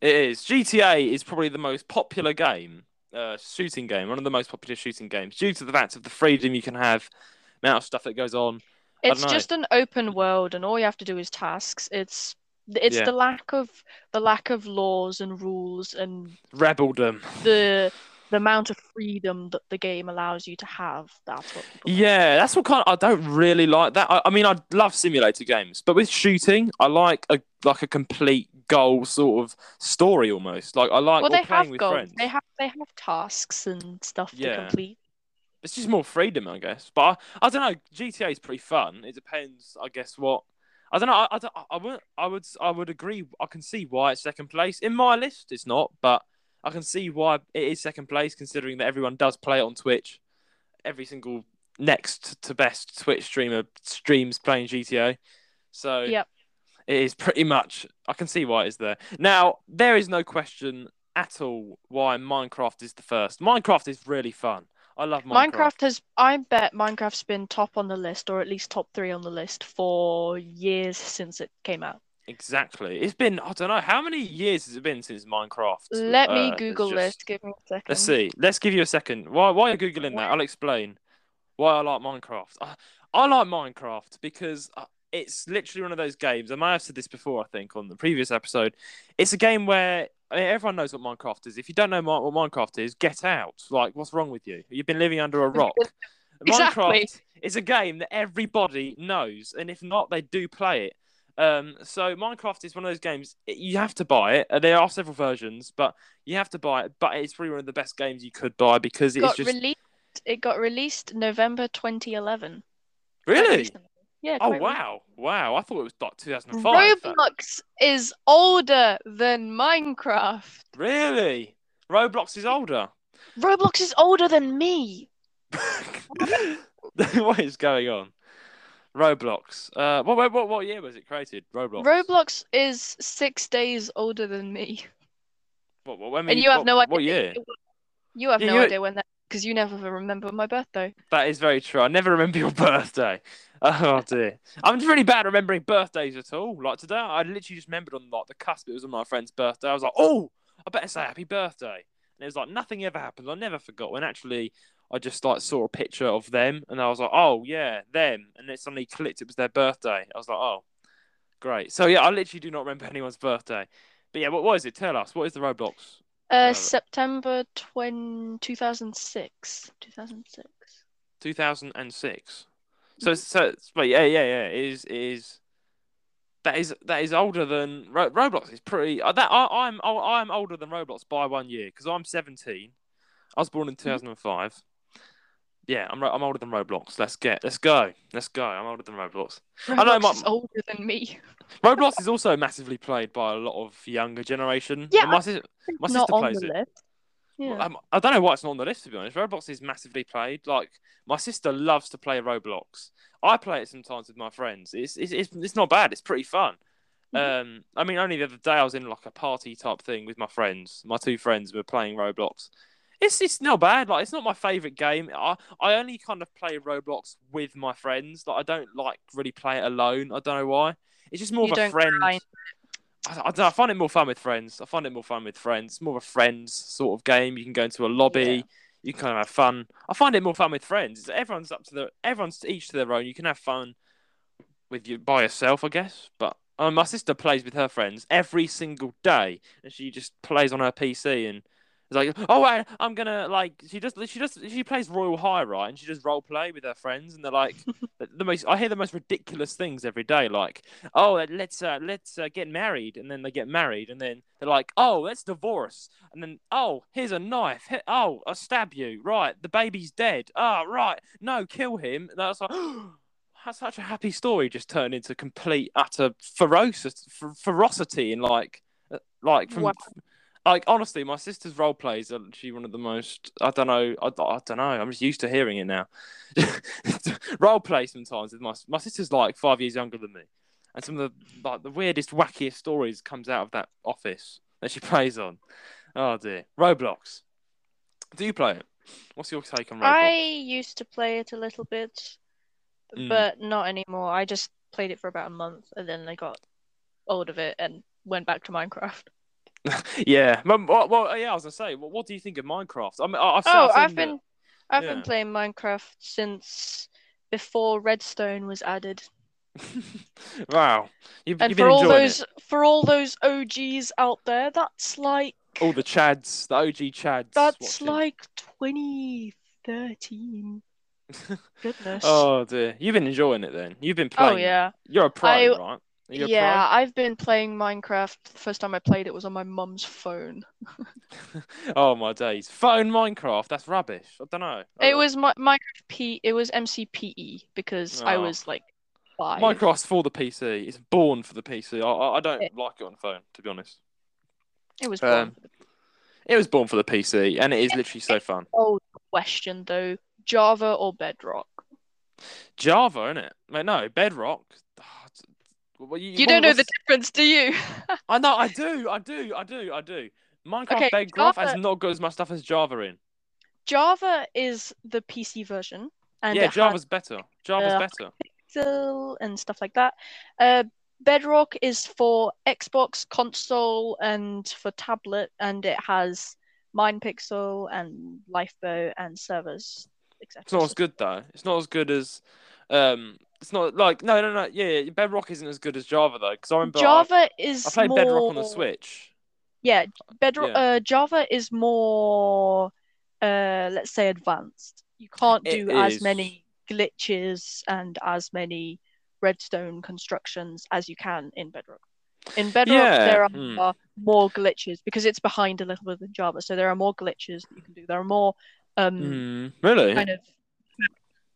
Speaker 1: It is. GTA is probably the most popular game, uh, shooting game, one of the most popular shooting games, due to the fact of the freedom you can have, amount of stuff that goes on.
Speaker 2: It's just an open world, and all you have to do is tasks. It's it's
Speaker 1: Yeah.
Speaker 2: the lack of the lack of laws and rules and
Speaker 1: Rebeldom.
Speaker 2: the the amount of freedom that the game allows you to have. That's what people like.
Speaker 1: Yeah, that's what kind of, I don't really like that. I, I mean, I love simulator games, but with shooting, I like a like a complete goal sort of story almost. Like I like
Speaker 2: Well, they
Speaker 1: playing
Speaker 2: have
Speaker 1: with
Speaker 2: goals.
Speaker 1: friends.
Speaker 2: They have they have tasks and stuff to complete.
Speaker 1: It's just more freedom, I guess. But I, I don't know. GTA is pretty fun. It depends, I guess. What I don't know. I, I, don't, I would I would I would agree. I can see why it's second place in my list. It's not, but I can see why it is second place, considering that everyone does play it on Twitch. every single next to best Twitch streamer streams playing GTA. So
Speaker 2: Yep.
Speaker 1: it is pretty much. I can see why it is there. Now there is no question at all why Minecraft is the first. Minecraft is really fun. I love Minecraft.
Speaker 2: Minecraft has, I bet Minecraft's been top on the list, or at least top three on the list for years since it came out.
Speaker 1: Exactly. It's been I don't know how many years has it been since Minecraft.
Speaker 2: Let me
Speaker 1: uh, has
Speaker 2: Google
Speaker 1: just-
Speaker 2: this. Give me a second.
Speaker 1: Let's see. Let's give you a second. Why why are you googling that? I'll explain why I like Minecraft. I, I like Minecraft because uh, it's literally one of those games. I may have said this before. I think on the previous episode. It's a game where. I mean, everyone knows what Minecraft is. If you don't know what Minecraft is, get out. Like, what's wrong with you? You've been living under a rock.
Speaker 2: Exactly.
Speaker 1: Minecraft is a game that everybody knows, and if not, they do play it. Um, so Minecraft is one of those games you have to buy it. Uh, There are several versions, but you have to buy it. But it's probably one of the best games you could buy because
Speaker 2: It
Speaker 1: it's just
Speaker 2: released. It got released November 2011.
Speaker 1: Really.
Speaker 2: Recently. Yeah.
Speaker 1: Oh
Speaker 2: quite recently.
Speaker 1: wow, wow! I thought it was dot 2005.
Speaker 2: Roblox is older than Minecraft.
Speaker 1: Really? Roblox is older.
Speaker 2: Roblox is older than me.
Speaker 1: what is going on? Roblox. Uh, what, what what what year was it created? Roblox.
Speaker 2: Roblox is six days older than me.
Speaker 1: What, what, when
Speaker 2: And
Speaker 1: we-
Speaker 2: you have
Speaker 1: what-
Speaker 2: no idea.
Speaker 1: What year?
Speaker 2: You have
Speaker 1: Yeah,
Speaker 2: no
Speaker 1: you-
Speaker 2: idea when that because you never remember my birthday.
Speaker 1: That is very true. I never remember your birthday. Oh dear. I'm really bad at remembering birthdays at all. Like today, I literally just remembered on like the cusp. It was on my friend's birthday. I was like, oh, I better say happy birthday. And it was like nothing ever happened. I never forgot. When actually, I just like saw a picture of them, and I was like, oh yeah, them. And it suddenly clicked. It was their birthday. I was like, oh, great. So yeah, I literally do not remember anyone's birthday. But yeah, what was it? Tell us. What is the Roblox?
Speaker 2: Uh, September 20, 2006. 2006.
Speaker 1: 2006. So, so, but yeah, yeah, yeah. It is, it is. That is that is older than Ro- Roblox. Is pretty. Uh, that I, I'm I'm older than Roblox by one year because I'm 17. I was born in 2005. Yeah, I'm I'm older than Roblox. Let's get let's go let's go. I'm older than Roblox. i know,
Speaker 2: Roblox
Speaker 1: my-
Speaker 2: is older than me.
Speaker 1: Roblox is also massively played by a lot of younger generation.
Speaker 2: Yeah,
Speaker 1: And my sis- my
Speaker 2: Not
Speaker 1: sister
Speaker 2: on
Speaker 1: plays
Speaker 2: the
Speaker 1: it.
Speaker 2: list. Yeah.
Speaker 1: Um, I don't know why it's not on the list to be honest. Roblox is massively played. Like my sister loves to play Roblox. I play it sometimes with my friends. It's it's it's, it's not bad. It's pretty fun. Um, I mean, only the other day I was in like a party type thing with my friends. My two friends were playing Roblox. It's it's not bad. Like it's not my favorite game. I I only kind of play Roblox with my friends. Like I don't like really play it alone. I don't know why. It's just more
Speaker 2: You
Speaker 1: of a friend.
Speaker 2: grind.
Speaker 1: I, I know, I find it more fun with friends. I find it more fun with friends. More of a friends sort of game. You can go into a lobby.
Speaker 2: Yeah.
Speaker 1: You can kind of have fun. I find it more fun with friends. Everyone's up to their. Everyone's each to their own. You can have fun with you by yourself, I guess. But um, my sister plays with her friends every single day, and she just plays on her PC and. Like, oh, wait, I'm gonna like. She just, She just, She plays Royale High, right? And she just role play with her friends, and they're like, the, most. I hear the most ridiculous things every day. Like, oh, let's uh, let's uh, get married, and then they get married, and then they're like, oh, let's divorce, and then oh, here's a knife. He- oh, I'll stab you. Right, the baby's dead. oh, right, no, kill him. And I was like, that's such a happy story. Just turned into complete utter ferocity, fer- ferocity, and like, uh, like from.
Speaker 2: Wow.
Speaker 1: Like honestly, my sister's role plays are actually one of the most. I don't know. I, I don't know. I'm just used to hearing it now. role play sometimes with my my sister's like five years younger than me, and some of the like the weirdest, wackiest stories comes out of that office that she plays on. Oh dear, Roblox. Do you play it? What's your take on Roblox?
Speaker 2: I used to play it a little bit,
Speaker 1: Mm.
Speaker 2: but not anymore. I just played it for about a month and then I got bored of it and went back to Minecraft.
Speaker 1: yeah, well, well, yeah. I was gonna say, what, what do you think of Minecraft? I mean, I, I've,
Speaker 2: Oh,
Speaker 1: I've,
Speaker 2: been I've been playing Minecraft since before Redstone was added.
Speaker 1: wow, you've,
Speaker 2: And
Speaker 1: you've been
Speaker 2: for all those
Speaker 1: it.
Speaker 2: for all those OGs out there, that's like
Speaker 1: All the Chads, the OG Chads.
Speaker 2: that's
Speaker 1: watching.
Speaker 2: like 2013. Goodness.
Speaker 1: oh dear, you've been enjoying it then. You've been oh, playing.
Speaker 2: Oh yeah.
Speaker 1: You're a pro, right?
Speaker 2: Yeah, I've been playing Minecraft. The first time I played it was on my mum's phone.
Speaker 1: oh my days, phone Minecraft. That's rubbish. I don't know.
Speaker 2: It was my Minecraft P. It was MCPE because I
Speaker 1: Oh.
Speaker 2: was like five.
Speaker 1: Minecraft's for the PC. It's born for the PC. I, I, I don't
Speaker 2: Yeah.
Speaker 1: like it on the phone, to be honest.
Speaker 2: It was
Speaker 1: Um,
Speaker 2: born.
Speaker 1: It was born for the PC, and it is literally so fun.
Speaker 2: Old question though. Java or Bedrock.
Speaker 1: Java, innit? Mate, no, Bedrock. Well, you,
Speaker 2: You don't know the difference, do you?
Speaker 1: I know, I do, I do, I do, I do. Minecraft
Speaker 2: Okay,
Speaker 1: Bedrock has
Speaker 2: Java-
Speaker 1: not got as much stuff as Java in.
Speaker 2: Java is the PC version, and
Speaker 1: yeah,
Speaker 2: has
Speaker 1: Java's better. Java's
Speaker 2: uh,
Speaker 1: better.
Speaker 2: Pixel and stuff like that. Uh, Bedrock is for Xbox console and for tablet, and it has Mineplex and Lifeboat and servers, etc.
Speaker 1: It's not as good though. It's not as good as, um, it's not like no, no, no. Yeah, Bedrock isn't as good as Java though, because I remember I-
Speaker 2: Java is
Speaker 1: I, played
Speaker 2: more...
Speaker 1: Bedrock on the Switch.
Speaker 2: Yeah, Bedrock.
Speaker 1: Yeah.
Speaker 2: Uh, Java is more, uh, let's say, advanced. You can't
Speaker 1: It
Speaker 2: do as
Speaker 1: is.
Speaker 2: many glitches and as many redstone constructions as you can in Bedrock. In Bedrock,
Speaker 1: Yeah,
Speaker 2: there are
Speaker 1: hmm.
Speaker 2: more glitches because it's behind a little bit than Java. So there are more glitches that you can do. There are more um,
Speaker 1: Mm, really?
Speaker 2: kind of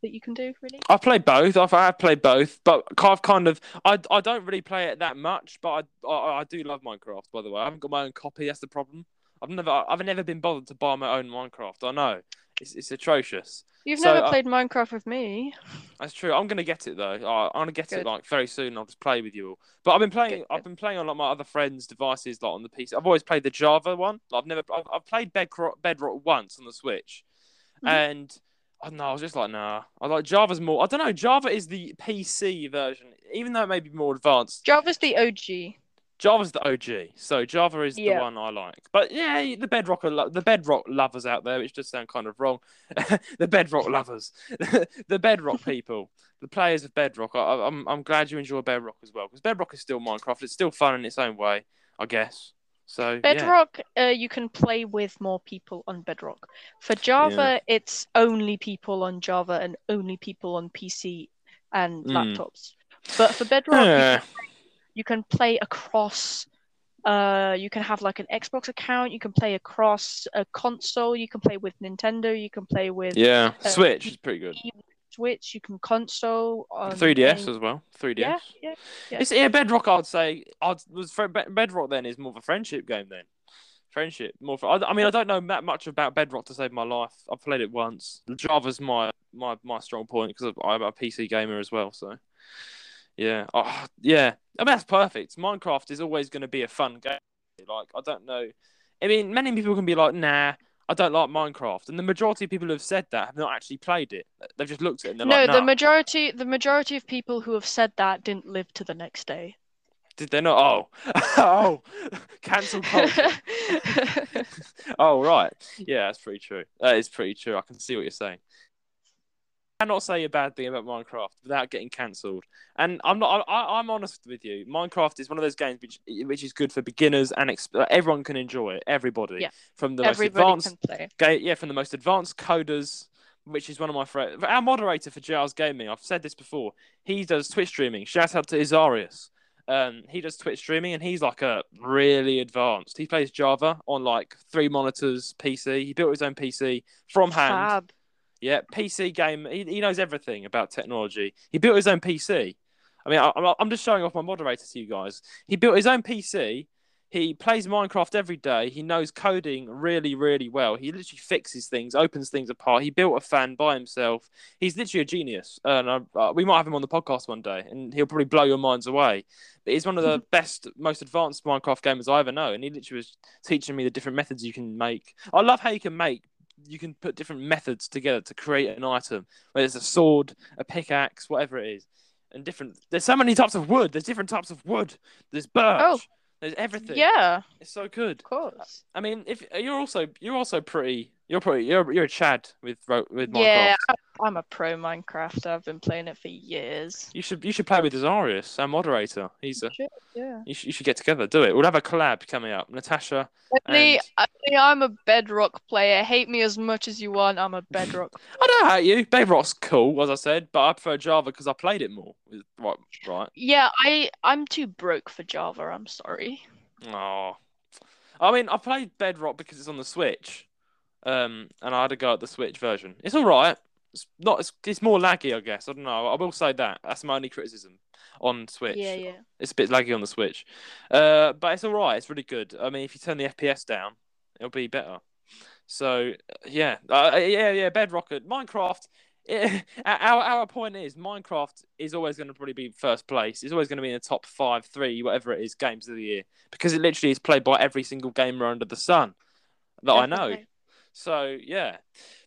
Speaker 2: that you can do. Really,
Speaker 1: I've played both. I've, I have played both, but I've kind of I, I don't really play it that much. But I, I I do love Minecraft. By the way, I haven't got my own copy. That's the problem. I've never I've never been bothered to buy my own Minecraft. I know it's it's atrocious.
Speaker 2: you've
Speaker 1: So,
Speaker 2: never
Speaker 1: uh,
Speaker 2: played Minecraft with me.
Speaker 1: That's true. I'm gonna get it though. I, I'm gonna get it like very soon. I'll just play with you all. But I've been playing.
Speaker 2: Good,
Speaker 1: I've
Speaker 2: good.
Speaker 1: been playing on like my other friends' devices, like on the PC. I've always played the Java one. I've never. I've, I've played Bedrock, Bedrock once on the Switch,
Speaker 2: Mhm.
Speaker 1: and Oh, I don't know. I was just like, nah. I like Java's more. I don't know. Java is the PC version, even though it may be more advanced.
Speaker 2: Java's the OG.
Speaker 1: Java's the OG, so Java is the one I like. But yeah, the Bedrock, lo- the Bedrock lovers out there, which does sound kind of wrong. the Bedrock lovers, the Bedrock people, the players of Bedrock. I, I- I'm I'm glad you enjoy Bedrock as well because Bedrock is still Minecraft. It's still fun in its own way, I guess. So yeah.
Speaker 2: Bedrock, uh, you can play with more people on Bedrock. For Java, it's only people on Java and only people on PC and
Speaker 1: Mm.
Speaker 2: laptops. But for Bedrock, you,
Speaker 1: Yeah.
Speaker 2: can, you can play across. Uh, you can have like an Xbox account. You can play across a console. You can play with Nintendo. You can play with
Speaker 1: Yeah,
Speaker 2: uh,
Speaker 1: Switch is pretty good.
Speaker 2: Switch. You can console on
Speaker 1: 3DS
Speaker 2: any-
Speaker 1: as well. 3DS.
Speaker 2: Yeah, yeah. yeah.
Speaker 1: It's yeah, Bedrock. I'd say I'd was for Bedrock. Then is more of a friendship game. Then friendship more. For, I, I mean, I don't know that much about Bedrock to save my life. I've played it once. Java's my my my strong point because I'm a PC gamer as well. So yeah, oh, yeah. I mean that's perfect. Minecraft is always going to be a fun game. Like I don't know. I mean, many people can be like, nah. I don't like Minecraft, and the majority of people who have said that have not actually played it. They've just looked at it and they're
Speaker 2: No,
Speaker 1: like,
Speaker 2: the majority the majority of people who have said that didn't live to the next day.
Speaker 1: Did they not? Oh, oh, cancel culture. oh right, yeah, that's pretty true. That is pretty true. I can see what you're saying. I cannot say a bad thing about Minecraft without getting cancelled. And I'm not. I, I'm honest with you. Minecraft is one of those games which which is good for beginners and exp- everyone can enjoy it. Everybody,
Speaker 2: Yeah.
Speaker 1: from the
Speaker 2: Everybody
Speaker 1: most advanced. Ga- yeah, from the most advanced coders, which is one of my friends. Our moderator for JR's Gaming, I've said this before. He does Twitch streaming. Shout out to Isarius. Um, he does Twitch streaming, and he's like a really advanced. He plays Java on like three monitors PC. He built his own PC from hand.
Speaker 2: Fab.
Speaker 1: Yeah, PC game. He, he knows everything about technology. He built his own PC. I mean, I, I'm- just showing off my moderator to you guys. He built his own PC. He plays Minecraft every day. He knows coding really, really well. He literally fixes things, opens things apart. He built a fan by himself. He's literally a genius. And uh, uh, we might have him on the podcast one day, and he'll probably blow your minds away. But he's one of the best, most advanced Minecraft gamers I ever know. And he literally was teaching me the different methods you can make. I love how you can make you can put different methods together to create an item, whether it's a sword, a pickaxe, whatever it is, and different. There's so many types of wood. There's different types of wood. There's birch.
Speaker 2: Oh.
Speaker 1: There's everything.
Speaker 2: Yeah,
Speaker 1: it's so good.
Speaker 2: of course.
Speaker 1: I mean, if you're also you're also pretty, you're pretty, you're you're a Chad with with Minecraft.
Speaker 2: Yeah, I'm a pro Minecrafter. I've been playing it for years.
Speaker 1: You should you should play with Azarius, our moderator. He's a.
Speaker 2: Shit, yeah.
Speaker 1: You should, you should get together. Do it. We'll have a collab coming up. Natasha.
Speaker 2: Only,
Speaker 1: And-
Speaker 2: only I'm a Bedrock player. Hate me as much as you want. I'm a Bedrock.
Speaker 1: I don't hate you. Bedrock's cool, as I said, but I prefer Java because I played it more. Right, right.
Speaker 2: yeah, I I'm too broke for Java. I'm sorry.
Speaker 1: Oh, I mean, I played Bedrock because it's on the Switch, um, and I had to go at the Switch version. It's all right. It's not. It's, it's more laggy, I guess. I don't know. I will say that. That's my only criticism on Switch.
Speaker 2: Yeah, yeah.
Speaker 1: It's a bit laggy on the Switch, uh, but it's all right. It's really good. I mean, if you turn the FPS down, it'll be better. So yeah, uh, yeah, yeah. Bedrock, Minecraft. It, our our point is Minecraft is always going to probably be first place. It's always going to be in the top five, three, whatever it is, games of the year because it literally is played by every single gamer under the sun that I know. So yeah,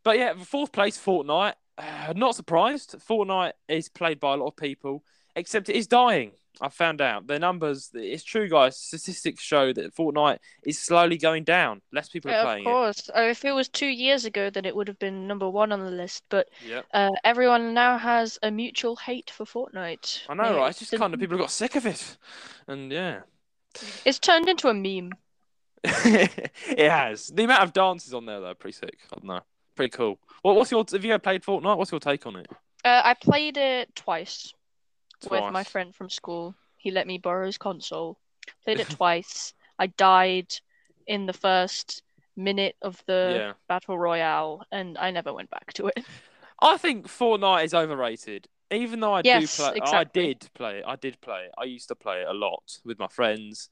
Speaker 1: but yeah, fourth place Fortnite. Uh, not surprised. Fortnite is played by a lot of people, except it is dying. I found out the numbers. It's true, guys. Statistics show that Fortnite is slowly going down. Less people are
Speaker 2: Yeah, of
Speaker 1: playing
Speaker 2: course. Uh, If it was two years ago, then it would have been number one on the list. But.
Speaker 1: Yep.
Speaker 2: uh, everyone now has a mutual hate for Fortnite.
Speaker 1: I know, right? It's just
Speaker 2: the-
Speaker 1: kind of people got sick of it, and yeah,
Speaker 2: It's turned into a meme.
Speaker 1: It has. The amount of dances on there though, pretty sick. I don't know, pretty cool. What, what's your? Have you ever played Fortnite? What's your take on it?
Speaker 2: Uh, I played it twice with my friend from school. He let me borrow his console. Played it twice. I died in the first minute of the
Speaker 1: Yeah.
Speaker 2: battle royale, and I never went back to it.
Speaker 1: I think Fortnite is overrated. Even though I
Speaker 2: Yes,
Speaker 1: do play, I did play it. I did play it. I used to play it a lot with my friends,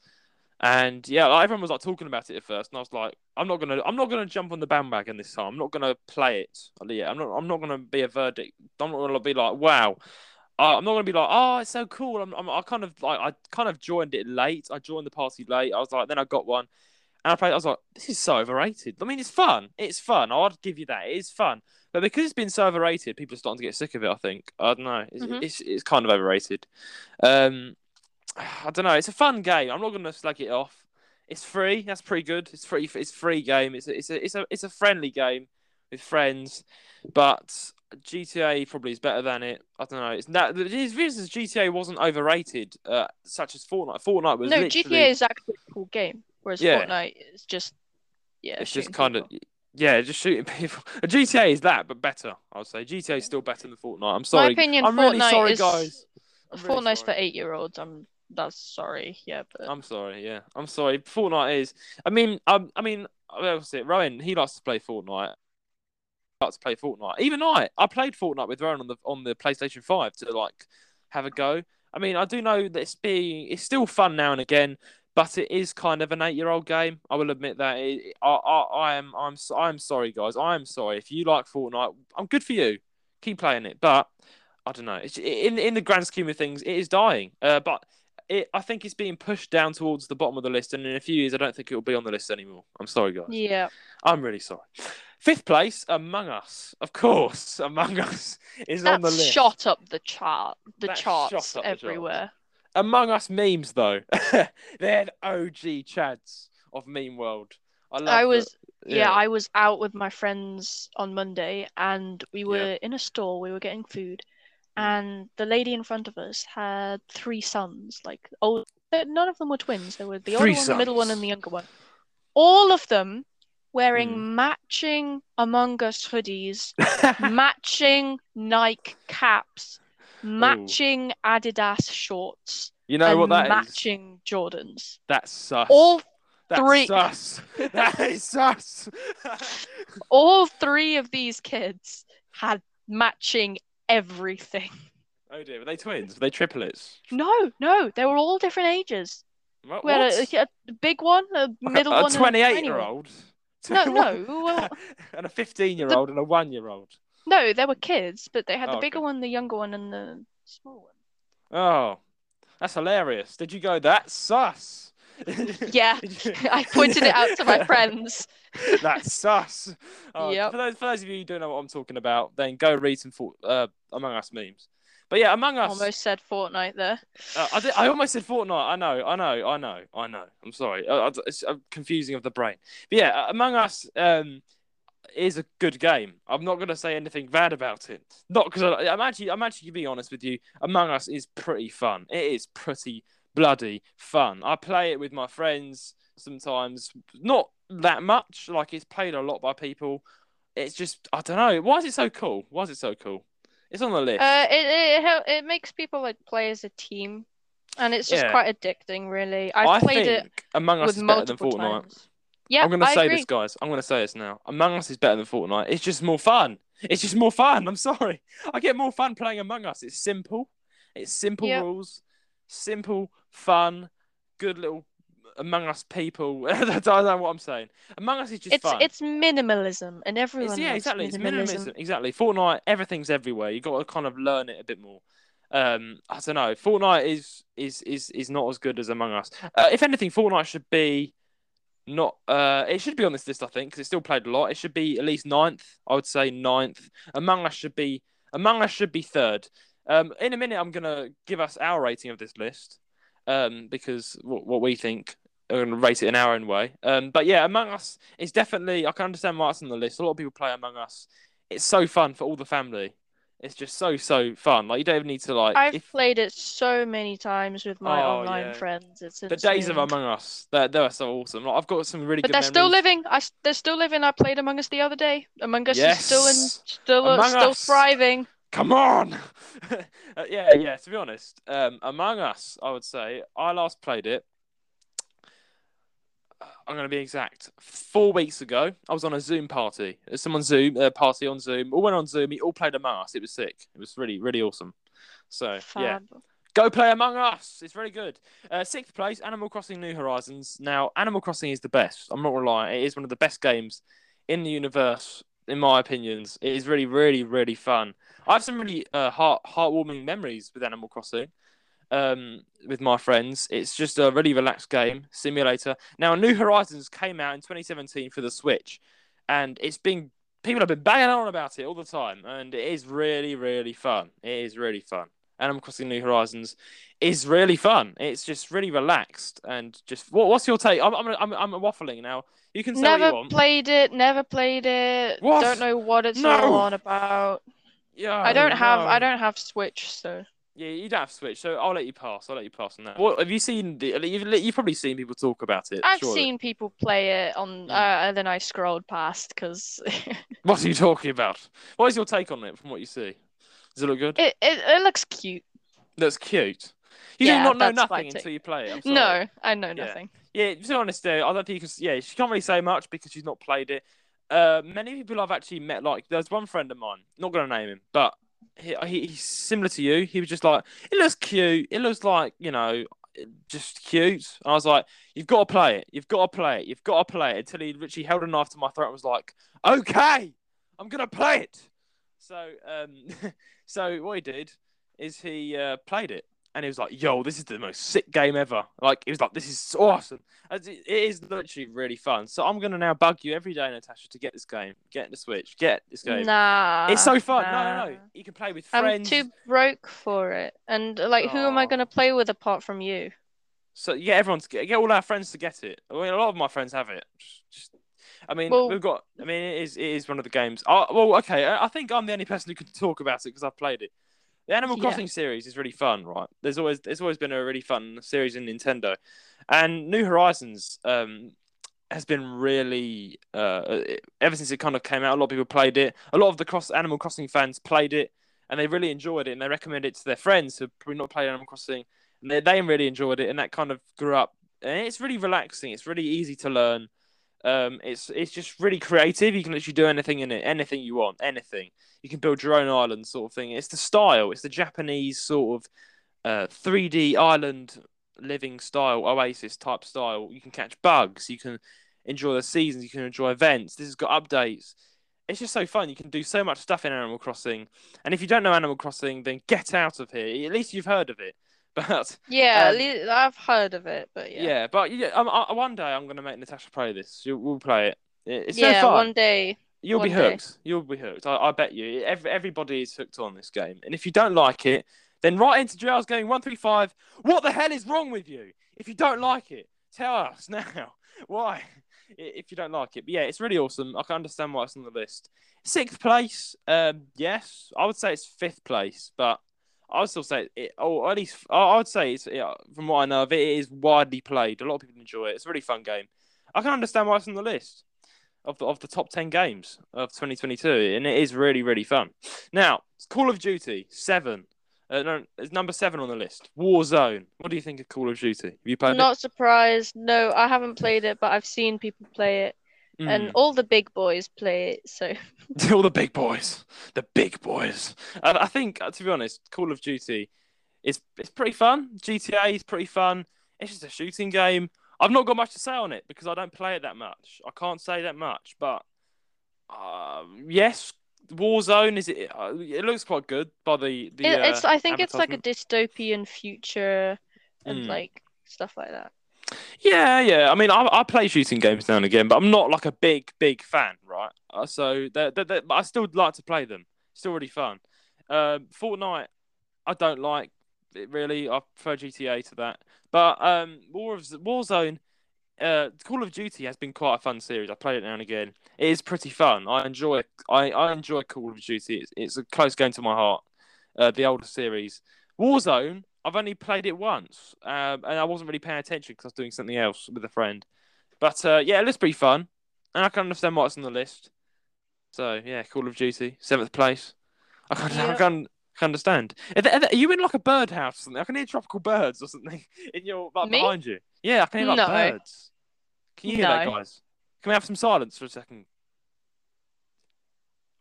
Speaker 1: and yeah, like, everyone was like talking about it at first, and I was like, I'm not gonna, I'm not gonna jump on the bandwagon this time. I'm not gonna play it. Yeah, I'm not, I'm not gonna be a verdict. I'm not gonna be like, wow. Uh, I'm not gonna be like, oh, it's so cool. I'm, I'm, I kind of like, I kind of joined it late. I joined the party late. I was like, then I got one, and I played. I was like, this is so overrated. I mean, it's fun. It's fun. I'd give you that. It is fun. But because it's been so overrated, people are starting to get sick of it. I think. I don't know. It's
Speaker 2: Mhm.
Speaker 1: it's, it's kind of overrated. Um, I don't know. It's a fun game. I'm not going to slag it off. It's free. That's pretty good. It's free. It's a free game. It's a, it's a it's a it's a friendly game with friends. But GTA probably is better than it. I don't know. It's that the reason is GTA wasn't overrated, uh, such as Fortnite. Fortnite was
Speaker 2: No,
Speaker 1: literally,
Speaker 2: GTA is actually a cool game, whereas
Speaker 1: Yeah.
Speaker 2: Fortnite is just yeah,
Speaker 1: it's just
Speaker 2: shooting
Speaker 1: kind of
Speaker 2: people.
Speaker 1: yeah, just shooting people. GTA is that, but better. I would say GTA is still better than Fortnite. I'm sorry.
Speaker 2: My opinion,
Speaker 1: I'm really sorry,
Speaker 2: is-
Speaker 1: guys. I'm really
Speaker 2: Fortnite's for eight-year-olds. I'm that's sorry, yeah, but
Speaker 1: I'm sorry. Yeah, I'm sorry. Fortnite is. I mean, um, I mean, was it? Roan, he likes to play Fortnite. Likes to play Fortnite. Even I, I played Fortnite with Roan on the on the PlayStation Five to like have a go. I mean, I do know that it's being it's still fun now and again, but it is kind of an eight-year-old game. I will admit that. It, I, I, I am, I'm, I'm sorry, guys. I am sorry. If you like Fortnite, I'm good for you. Keep playing it, but I don't know. It's, in in the grand scheme of things, it is dying. Uh, but it, I think it's being pushed down towards the bottom of the list, and in a few years, I don't think it will be on the list anymore. I'm sorry, guys.
Speaker 2: yeah.
Speaker 1: I'm really sorry. Fifth place, Among Us. Of course, Among Us is on the list.
Speaker 2: shot up the chart, the
Speaker 1: That's
Speaker 2: charts
Speaker 1: up the
Speaker 2: everywhere.
Speaker 1: Among Us memes, though, they're OG chads of meme world. I love.
Speaker 2: I
Speaker 1: the-
Speaker 2: was yeah. I was out with my friends on Monday, and we were
Speaker 1: Yeah.
Speaker 2: in a store. We were getting food. And the lady in front of us had three sons. Like old, none of them were twins. They were the older
Speaker 1: Three
Speaker 2: one, the middle one, and the younger one. All of them wearing
Speaker 1: Mm.
Speaker 2: matching Among Us hoodies, matching Nike caps, matching Adidas shorts,
Speaker 1: you know what that is?
Speaker 2: matching Jordans.
Speaker 1: That's sus.
Speaker 2: All
Speaker 1: That's
Speaker 2: three-
Speaker 1: sus. That is sus.
Speaker 2: all three of these kids had matching everything.
Speaker 1: oh dear, were they twins? Were they triplets?
Speaker 2: No, no, they were all different ages.
Speaker 1: What?
Speaker 2: We had a, a big one, a middle
Speaker 1: a
Speaker 2: one, and a
Speaker 1: twenty-eight-year-old.
Speaker 2: No, no,
Speaker 1: and a 15 year old and a one year old.
Speaker 2: No, they were kids, but they had the
Speaker 1: Oh,
Speaker 2: bigger
Speaker 1: okay.
Speaker 2: one, the younger one, and the small one.
Speaker 1: Oh, that's hilarious. Did you go that sus?
Speaker 2: Yeah, I pointed it out to my friends.
Speaker 1: That's sus. Oh,
Speaker 2: Yep.
Speaker 1: For those, for those of you who don't know what I'm talking about, then go read some for, uh, Among Us memes. But yeah, Among Us.
Speaker 2: Almost said Fortnite there.
Speaker 1: Uh, I, did, I almost said Fortnite. I know, I know, I know, I know. I'm sorry. Uh, uh, it's uh, confusing of the brain. But yeah, uh, Among Us um, is a good game. I'm not going to say anything bad about it. Not because I'm actually, I'm actually being honest with you. Among Us is pretty fun. It is pretty bloody fun. I play it with my friends sometimes. Not that much. Like it's played a lot by people. It's just I don't know. Why is it so cool? Why is it so cool? It's on the list.
Speaker 2: Uh, it it it makes people like play as a team, and it's just
Speaker 1: Yeah.
Speaker 2: quite addicting, really. I've
Speaker 1: I
Speaker 2: played
Speaker 1: think
Speaker 2: it
Speaker 1: Among Us is better than Fortnite.
Speaker 2: times. Yeah,
Speaker 1: I'm gonna
Speaker 2: I
Speaker 1: say
Speaker 2: agree.
Speaker 1: this, guys. I'm gonna say this now. Among Us is better than Fortnite. It's just more fun. It's just more fun. I'm sorry. I get more fun playing Among Us. It's simple. It's simple
Speaker 2: Yep.
Speaker 1: rules, simple, fun, good little Among Us people. I don't know what I'm saying. Among Us is just
Speaker 2: it's
Speaker 1: fun.
Speaker 2: it's minimalism, and everyone
Speaker 1: It's- yeah, exactly. It's
Speaker 2: minimalism.
Speaker 1: minimalism. Exactly. Fortnite, everything's everywhere. You got to kind of learn it a bit more. Um, I don't know. Fortnite is is is is not as good as Among Us. Uh, if anything, Fortnite should be not. Uh, it should be on this list, I think, because it's still played a lot. It should be at least ninth. I would say ninth. Among Us should be Among Us should be third. Um, in a minute, I'm gonna give us our rating of this list. Um, because what, what we think. We're going to rate it in our own way. Um, but yeah, Among Us is definitely. I can understand why it's on the list. A lot of people play Among Us. It's so fun for all the family. It's just so so fun. Like you don't even need to like.
Speaker 2: I've
Speaker 1: if-
Speaker 2: played it so many times with my
Speaker 1: Oh,
Speaker 2: online
Speaker 1: yeah.
Speaker 2: friends. It's
Speaker 1: the days of. Among Us, they're, they're so awesome. Like, I've got some really
Speaker 2: But
Speaker 1: good
Speaker 2: they're still living. I, they're still living. I played Among Us the other day. Among Us is still in, still uh,
Speaker 1: Among
Speaker 2: still
Speaker 1: Us.
Speaker 2: thriving.
Speaker 1: Come on! Uh, yeah, yeah. To be honest, um, Among Us, I would say I last played it. I'm going to be exact. Four weeks ago, I was on a Zoom party. Someone Zoom uh, party on Zoom. All went on Zoom. We all played Among Us. It was sick. It was really, really awesome. So yeah, Go play Among Us. It's very good. Uh, sixth place, Animal Crossing New Horizons. Now, Animal Crossing is the best. I'm not gonna. It is one of the best games in the universe, in my opinions. It is really, really, really fun. I have some really uh, heart heartwarming memories with Animal Crossing. Um, with my friends, it's just a really relaxed game simulator. Now, New Horizons came out in 2017 for the Switch, and it's been people have been banging on about it all the time, and it is really, really fun. It is really fun. Animal Crossing New Horizons is really fun. It's just really relaxed and just. What, what's your take? I'm, I'm, I'm, I'm waffling now. You can say what you
Speaker 2: Never
Speaker 1: want.
Speaker 2: played it. Never played it.
Speaker 1: What?
Speaker 2: Don't know what it's
Speaker 1: No.
Speaker 2: all on about.
Speaker 1: yeah,
Speaker 2: I don't have. I don't have Switch, so
Speaker 1: Yeah, you don't have Switch, so I'll let you pass. I'll let you pass on that. What have you seen? The, you've, you've probably seen people talk about it.
Speaker 2: I've
Speaker 1: surely.
Speaker 2: seen people play it on.
Speaker 1: Mm.
Speaker 2: Uh, and then I scrolled past because
Speaker 1: What are you talking about? What is your take on it from what you see? Does it look good?
Speaker 2: it, it it looks cute.
Speaker 1: That's cute. You
Speaker 2: Yeah,
Speaker 1: do not know nothing until you play it.
Speaker 2: No, I know
Speaker 1: Yeah.
Speaker 2: nothing.
Speaker 1: Yeah, to be honest, though, I don't think you can. Yeah, she can't really say much because she's not played it. Uh, many people I've actually met, like there's one friend of mine, not gonna name him, but he, he he's similar to you. He was just like, it looks cute. It looks like you know, just cute. And I was like, you've got to play it. You've got to play it. You've got to play it. Until he literally held a knife to my throat and was like, okay, I'm gonna play it. So um, so what he did is he uh, played it. And he was like, "Yo, this is the most sick game ever!" Like he was like, "This is awesome." As It is literally really fun. So I'm gonna now bug you every day, Natasha, to get this game, get the Switch, get this game.
Speaker 2: Nah.
Speaker 1: it's so fun. No, no, no. You can play with friends.
Speaker 2: I'm too broke for it. And like, who am I gonna play with apart from you?
Speaker 1: So yeah, everyone's get, get all our friends to get it. I mean, a lot of my friends have it. Just, just I mean,
Speaker 2: Well-
Speaker 1: we've got. I mean, it is it is one of the games. Oh, well, okay. I I think I'm the only person who can talk about it because I've played it. The Animal
Speaker 2: Yeah.
Speaker 1: Crossing series is really fun, right? There's always there's always been a really fun series in Nintendo, and New Horizons um has been really uh ever since it kind of came out. A lot of people played it. A lot of the cross Animal Crossing fans played it, and they really enjoyed it, and they recommend it to their friends who probably not played Animal Crossing, and they, they really enjoyed it, and that kind of grew up. And it's really relaxing. It's really easy to learn. Um, it's it's just really creative. You can literally do anything in it, anything you want, anything. You can build your own island, sort of thing. It's the style. It's the Japanese sort of uh, 3D island living style, oasis type style. You can catch bugs. You can enjoy the seasons. You can enjoy events. This has got updates. It's just so fun. You can do so much stuff in Animal Crossing. And if you don't know Animal Crossing, then get out of here. At least you've heard of it. But
Speaker 2: Yeah,
Speaker 1: Um,
Speaker 2: I've heard of it, but
Speaker 1: yeah,
Speaker 2: yeah.
Speaker 1: but yeah, um, I, one day I'm gonna make Natasha play this. You, we'll play it. It- It's
Speaker 2: yeah,
Speaker 1: so fun.
Speaker 2: one day.
Speaker 1: You'll be
Speaker 2: one day.
Speaker 1: hooked. You'll be hooked. I, I bet you. Every, everybody is hooked on this game. And if you don't like it, then write into JRS Gaming one three five. What the hell is wrong with you? If you don't like it, tell us now. Why? If you don't like it, but yeah, it's really awesome. I can understand why it's on the list. Sixth place, um, yes, I would say it's fifth place, but I would still say it. Or at least I I would say it's yeah, from what I know of it, it is widely played. A lot of people enjoy it. It's a really fun game. I can understand why it's on the list of the of the top ten games of 2022, and it is really really fun. Now, Call of Duty Seven, uh, no, it's number seven on the list. Warzone. What do you think of Call of Duty? Have you played
Speaker 2: Not surprised. No, I haven't played it, but I've seen people play it,
Speaker 1: it?
Speaker 2: and all the big boys play it. So
Speaker 1: Mm. all the big boys, the big boys. And I think, uh, to be honest, Call of Duty is it's pretty fun. GTA is pretty fun. It's just a shooting game. I've not got much to say on it because I don't play it that much. I can't say that much, but um, yes, Warzone is it? Uh, it looks quite good by the the.
Speaker 2: It, it's
Speaker 1: uh,
Speaker 2: I think it's like a dystopian future and
Speaker 1: Mm.
Speaker 2: like stuff like that.
Speaker 1: Yeah, yeah. I mean, I, I play shooting games now and again, but I'm not like a big, big fan, right? Uh, so, they're, they're, they're- I still like to play them. Still really fun. Um, Fortnite, I don't like it really. I prefer GTA to that. But um, War of Warzone, uh, Call of Duty has been quite a fun series. I play it now and again. It is pretty fun. I enjoy. I, I enjoy Call of Duty. It's, it's a close game to my heart. Uh, the older series, Warzone. I've only played it once, um, and I wasn't really paying attention because I was doing something else with a friend. But uh, yeah, it looks pretty fun, and I can understand why it's on the list. So yeah, Call of Duty, seventh place. I can, I can, can understand. Are, there- are there- are you in like a birdhouse or something? I can hear tropical birds or something in your like,
Speaker 2: Me?
Speaker 1: behind you. Yeah, I can hear like
Speaker 2: No.
Speaker 1: birds. Can you hear that, guys? Can we have some silence for a second?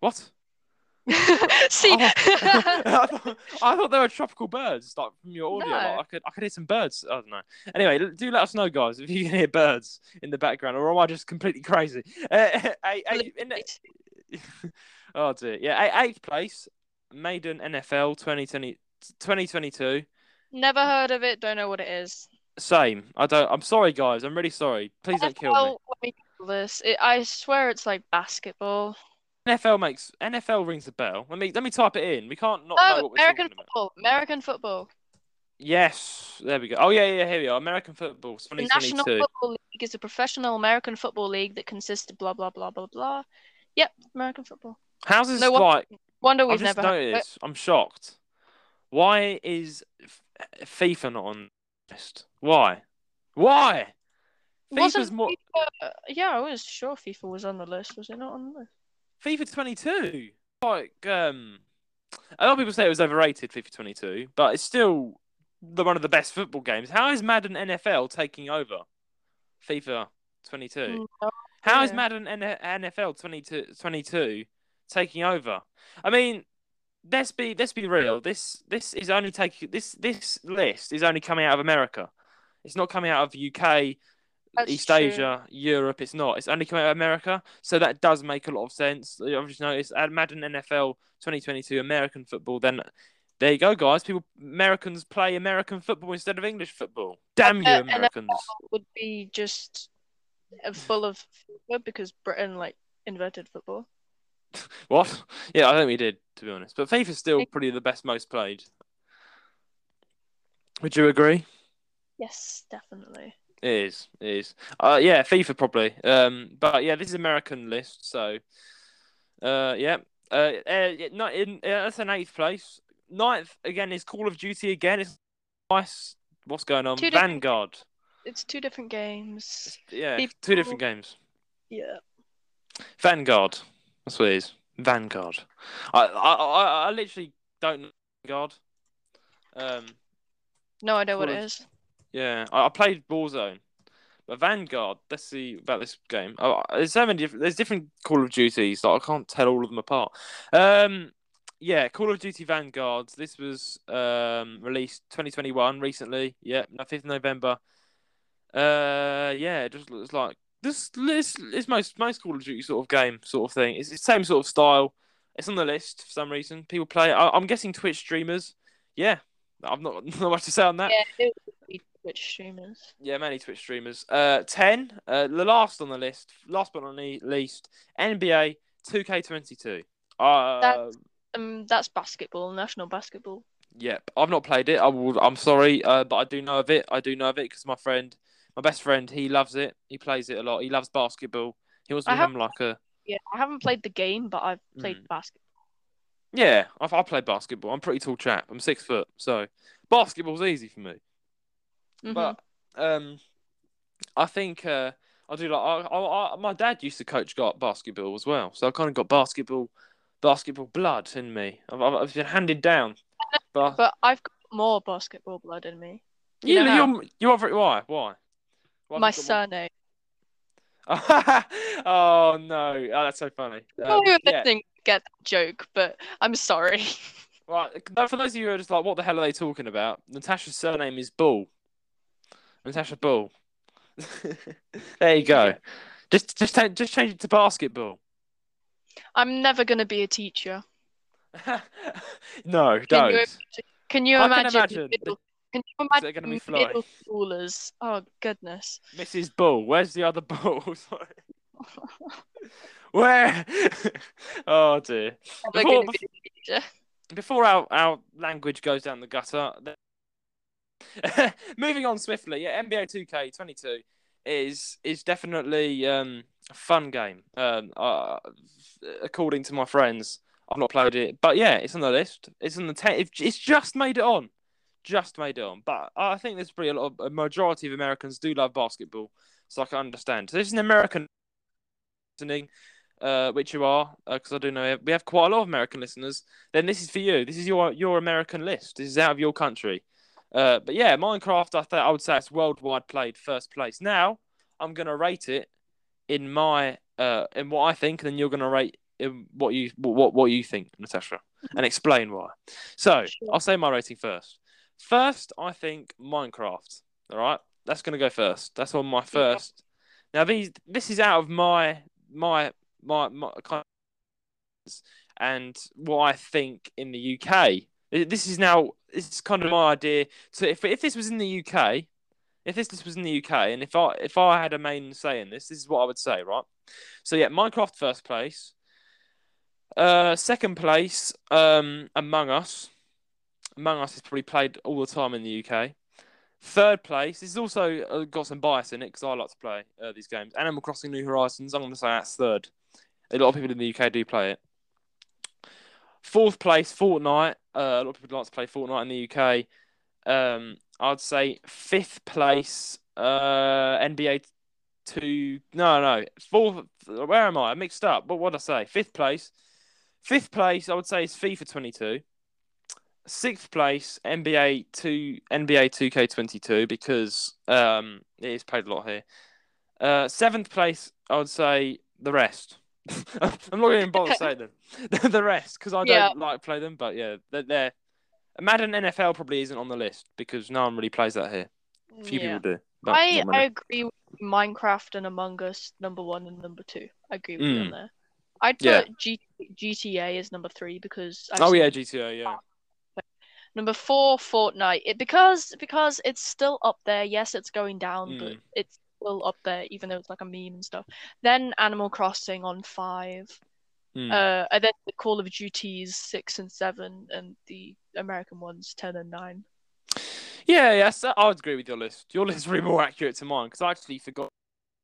Speaker 1: What?
Speaker 2: See,
Speaker 1: Oh. I, thought, I thought they were tropical birds, like from your audio.
Speaker 2: No.
Speaker 1: Like, I could, I could hear some birds. I don't know. Anyway, do let us know, guys, if you can hear birds in the background, or am I just completely crazy? Uh, eight- eight- in oh dear, yeah, eighth place, Madden NFL 2020, 2022.
Speaker 2: Never heard of it. Don't know what it is.
Speaker 1: Same. I don't. I'm sorry, guys. I'm really sorry. Please don't kill me.
Speaker 2: Let me this. It, I swear it's like basketball.
Speaker 1: NFL makes NFL rings the bell. Let me let me type it in. We can't not oh, know
Speaker 2: Oh,
Speaker 1: what we're
Speaker 2: American
Speaker 1: talking about.
Speaker 2: football. American football.
Speaker 1: Yes, there we go. Oh yeah, yeah, here we are. American football,
Speaker 2: The
Speaker 1: 2022.
Speaker 2: National Football League is a professional American football league that consists of blah blah blah blah blah. Yep, American football.
Speaker 1: How's this
Speaker 2: No
Speaker 1: like?
Speaker 2: Wonder we've
Speaker 1: just
Speaker 2: never
Speaker 1: noticed. I'm shocked. Why is FIFA not on the list? Why? Why? FIFA's
Speaker 2: Wasn't
Speaker 1: more
Speaker 2: FIFA, yeah, I was sure FIFA was on the list. Was it not on the list?
Speaker 1: FIFA 22. Like um, a lot of people say it was overrated. FIFA 22, but it's still the one of the best football games. How is Madden NFL taking over FIFA 22?
Speaker 2: No
Speaker 1: How is. Madden NFL 22, 22 taking over? I mean, let's be let's be real. This this is only taking this this list is only coming out of America. It's not coming out of UK,
Speaker 2: That's
Speaker 1: East
Speaker 2: true.
Speaker 1: Asia, Europe. It's not. It's only coming out of America. So that does make a lot of sense. I've just noticed at Madden NFL 2022 American football. Then there you go, guys. People Americans play American football instead of English football. Damn you,
Speaker 2: Uh, NFL
Speaker 1: Americans!
Speaker 2: Would be just full of FIFA because Britain like invented football.
Speaker 1: What? Yeah, I think we did, to be honest. But FIFA's still probably the best most played. Would you agree?
Speaker 2: Yes, definitely.
Speaker 1: It is. It is. Uh, yeah, FIFA probably. Um, but yeah, this is American list, so uh, yeah. Uh, uh not in. Uh, that's an eighth place. Ninth again is Call of Duty again. It's nice. What's going on?
Speaker 2: Two different-
Speaker 1: Vanguard.
Speaker 2: It's two different games.
Speaker 1: Yeah,
Speaker 2: People-
Speaker 1: two different games.
Speaker 2: Yeah.
Speaker 1: Vanguard. That's what it is. Vanguard. I I I, I literally don't know Vanguard. Um.
Speaker 2: No idea what
Speaker 1: Call
Speaker 2: it is.
Speaker 1: Yeah, I, I played Warzone, but Vanguard. Let's see about this game. Oh, there's so many different. There's different Call of Duties. Like I can't tell all of them apart. Um, yeah, Call of Duty Vanguard. This was um released 2021 recently. Yeah, no, 5th November. Uh, yeah, it just looks like this. This is most most Call of Duty sort of game sort of thing. It's the same sort of style. It's on the list for some reason. People play. I, I'm guessing Twitch streamers. Yeah, I've not not much to say on that.
Speaker 2: Yeah, Twitch streamers.
Speaker 1: Yeah, many Twitch streamers. Uh, ten. Uh, the last on the list, last but not least, NBA 2K22. Uh,
Speaker 2: That's- Um, that's basketball, national basketball.
Speaker 1: yep. I've not played it. I will. I'm sorry, uh, but I do know of it. I do know of it because my friend, my best friend, he loves it. He plays it a lot. He loves basketball. He wants to become like a.
Speaker 2: Yeah, I haven't played the game, but I've played
Speaker 1: Mm.
Speaker 2: basketball.
Speaker 1: Yeah, I've I play basketball. I'm a pretty tall chap. I'm six foot, so basketball's easy for me.
Speaker 2: Mhm.
Speaker 1: But um, I think uh, I do like. I, I, I, my dad used to coach got basketball as well, so I kind of got basketball, basketball blood in me. I've, I've been handed down. But,
Speaker 2: But I've got more basketball blood in me.
Speaker 1: you,
Speaker 2: you know
Speaker 1: you're you're why why. Why
Speaker 2: My
Speaker 1: you
Speaker 2: surname.
Speaker 1: oh no! Oh, that's so funny. Um,
Speaker 2: are
Speaker 1: yeah.
Speaker 2: get that joke, but I'm sorry.
Speaker 1: Right, for those of you who are just like, what the hell are they talking about? Natasha's surname is Bull. Natasha Bull. there you go. Just just ta- just change it to basketball.
Speaker 2: I'm never gonna be a teacher.
Speaker 1: no,
Speaker 2: Can
Speaker 1: don't.
Speaker 2: you Can you
Speaker 1: I can
Speaker 2: imagine?
Speaker 1: imagine.
Speaker 2: Middle, can you
Speaker 1: Is there
Speaker 2: imagine
Speaker 1: gonna be fly?
Speaker 2: middle schoolers? Oh goodness.
Speaker 1: Mrs. Bull, where's the other bull? Where? oh dear.
Speaker 2: Never
Speaker 1: Before-
Speaker 2: be a teacher.
Speaker 1: Before our, our language goes down the gutter, th- moving on swiftly, yeah, NBA 2K22 is is definitely um, a fun game. Um, uh, according to my friends, I've not played it, but yeah, it's on the list. It's on the ten. It's just made it on, just made it on. But I think there's probably a lot of a majority of Americans do love basketball, so I can understand. So this is an American listening, uh, which you are, because I do know we have quite a lot of American listeners. Then this is for you. This is your your American list. This is out of your country. Uh, but yeah, Minecraft. I think I would say it's worldwide played first place. Now I'm gonna rate it in my uh in what I think, and then you're gonna rate in what you what what you think, Natasha, and explain why. So
Speaker 2: Sure.
Speaker 1: I'll say my rating first. First, I think Minecraft. All right, that's gonna go first. That's on my first. Now these this is out of my my my, my kind of, and what I think in the UK. This is now this is kind of my idea. So if if this was in the UK, if this, this was in the UK, and if I if I had a main say in this, this is what I would say, right? So yeah, Minecraft first place. Uh, second place, um, Among Us. Among Us is probably played all the time in the UK. Third place, this is also uh, got some bias in it because I like to play uh, these games. Animal Crossing New Horizons, I'm going to say that's third. A lot of people in the UK do play it. Fourth place, Fortnite. Uh, a lot of people like to play Fortnite in the UK. Um, I'd say fifth place, uh, NBA two. No, no, fourth. Where am I? I mixed up. But what I say? Fifth place. Fifth place, I would say, is FIFA 22. Sixth place, NBA two NBA 2K22 because um, it is played a lot here. Uh, seventh place, I would say the rest. I'm not even bother saying them. the rest because I don't
Speaker 2: Yeah.
Speaker 1: like play them, but yeah, they're, they're Madden NFL probably isn't on the list because no one really plays that here. A few
Speaker 2: Yeah.
Speaker 1: people do. But
Speaker 2: I, I agree with Minecraft and Among Us number one and number two. I agree with you on
Speaker 1: Mm.
Speaker 2: there. I'd put
Speaker 1: Yeah.
Speaker 2: G- GTA as number three because I've
Speaker 1: oh yeah. GTA, yeah.
Speaker 2: Number four, Fortnite. It because because it's still up there. Yes, it's going down, but
Speaker 1: Mm.
Speaker 2: it's still up there, even though it's like a meme and stuff. Then Animal Crossing on five.
Speaker 1: Mm.
Speaker 2: Uh, and then the Call of Duties six and seven, and the American ones ten and nine.
Speaker 1: Yeah, yes, I would agree with your list. Your list is really more accurate to mine because I actually forgot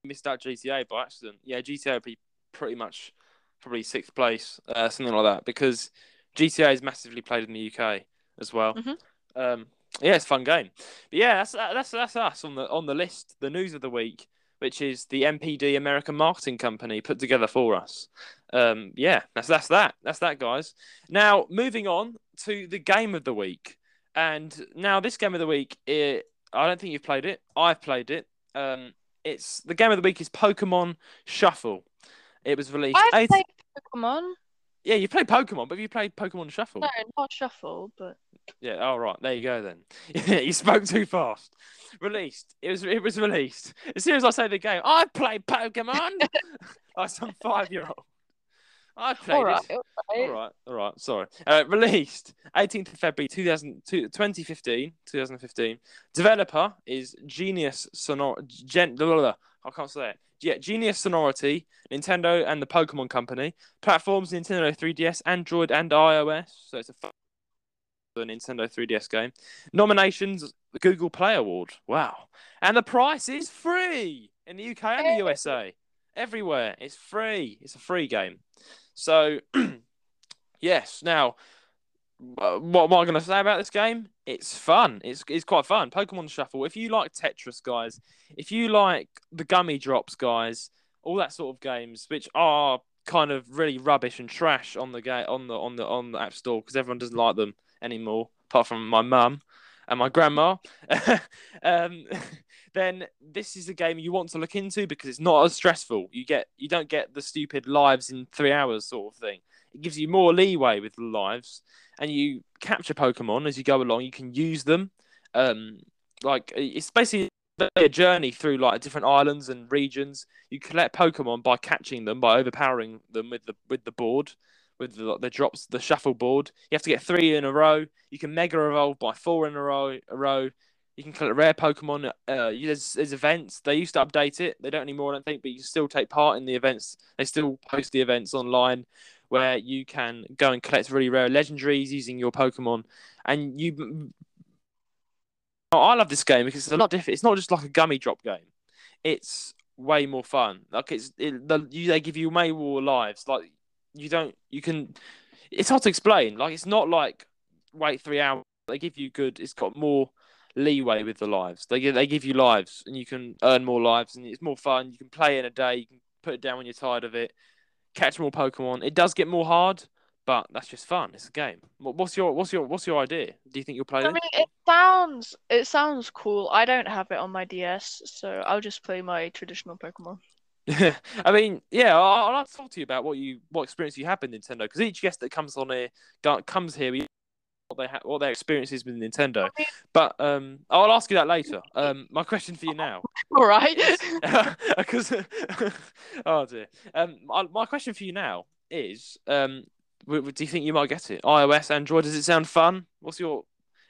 Speaker 1: missed out GTA by accident. Yeah, GTA would be pretty much probably sixth place, uh, something like that, because GTA is massively played in the UK as well.
Speaker 2: Mhm.
Speaker 1: Um, yeah, it's a fun game. But yeah, that's that's that's us on the on the list. The news of the week, which is the NPD American Marketing Company put together for us. Um, yeah, that's that's that. That's that, guys. Now moving on to the game of the week. And now this game of the week, it, I don't think you've played it. I've played it. Um, it's the game of the week is Pokemon Shuffle. It was released.
Speaker 2: I've
Speaker 1: eight-
Speaker 2: played Pokemon.
Speaker 1: Yeah, you played Pokemon, but have you played Pokemon Shuffle?
Speaker 2: No, not Shuffle, but
Speaker 1: Yeah. All right. There you go. Then you spoke too fast. Released. It was. It was released. As soon as I say the game, I played Pokemon. like some five-year-old. I played
Speaker 2: all right,
Speaker 1: it.
Speaker 2: all
Speaker 1: All
Speaker 2: right.
Speaker 1: right, all right, sorry. Uh, released 18th of February 2000, 2015, 2015. Developer is Genius Sonor Gen blah, blah, blah. I can't say it. Yeah, Genius Sonority, Nintendo and the Pokemon Company. Platforms Nintendo 3DS, Android and iOS. So it's a f- Nintendo 3DS game. Nominations the Google Play Award. Wow. And the price is free in the UK and the USA. Everywhere. It's free. It's a free game. So, yes. Now, what am I going to say about this game? It's fun. It's it's quite fun. Pokemon Shuffle. If you like Tetris, guys, if you like the Gummy Drops, guys, all that sort of games, which are kind of really rubbish and trash on the game on the on the on the App Store because everyone doesn't like them anymore, apart from my mum and my grandma. um, then this is a game you want to look into because it's not as stressful. You get you don't get the stupid lives in three hours sort of thing. It gives you more leeway with lives, and you capture Pokemon as you go along. You can use them. Um, like it's basically a journey through like different islands and regions. You collect Pokemon by catching them, by overpowering them with the with the board, with the, the drops, the shuffle board. You have to get three in a row. You can Mega Evolve by four in a row. A row. You can collect rare Pokemon. Uh, there's, there's events. They used to update it. They don't anymore, I don't think, but you still take part in the events. They still post the events online where you can go and collect really rare legendaries using your Pokemon. And you. Oh, I love this game because it's a lot different. It's not just like a gummy drop game, it's way more fun. Like, it's. It, the, you, they give you way more lives. Like, you don't. You can. It's hard to explain. Like, it's not like wait three hours. They give you good. It's got more leeway with the lives. They give they give you lives, and you can earn more lives, and it's more fun. You can play in a day. You can put it down when you're tired of it. Catch more Pokemon. It does get more hard, but that's just fun. It's a game. What's your what's your what's your idea? Do you think you'll play
Speaker 2: I
Speaker 1: it?
Speaker 2: mean, it sounds it sounds cool. I don't have it on my DS, so I'll just play my traditional Pokemon.
Speaker 1: I mean, yeah, I- I'd like to talk to you about what you what experience you have with Nintendo because each guest that comes on here comes here. We what they ha- what their experience is with Nintendo, but um, I'll ask you that later. Um, my question for you now
Speaker 2: All right.
Speaker 1: because oh dear. Um, my, my question for you now is um, w- w- do you think you might get it? iOS, Android? Does it sound fun? What's your?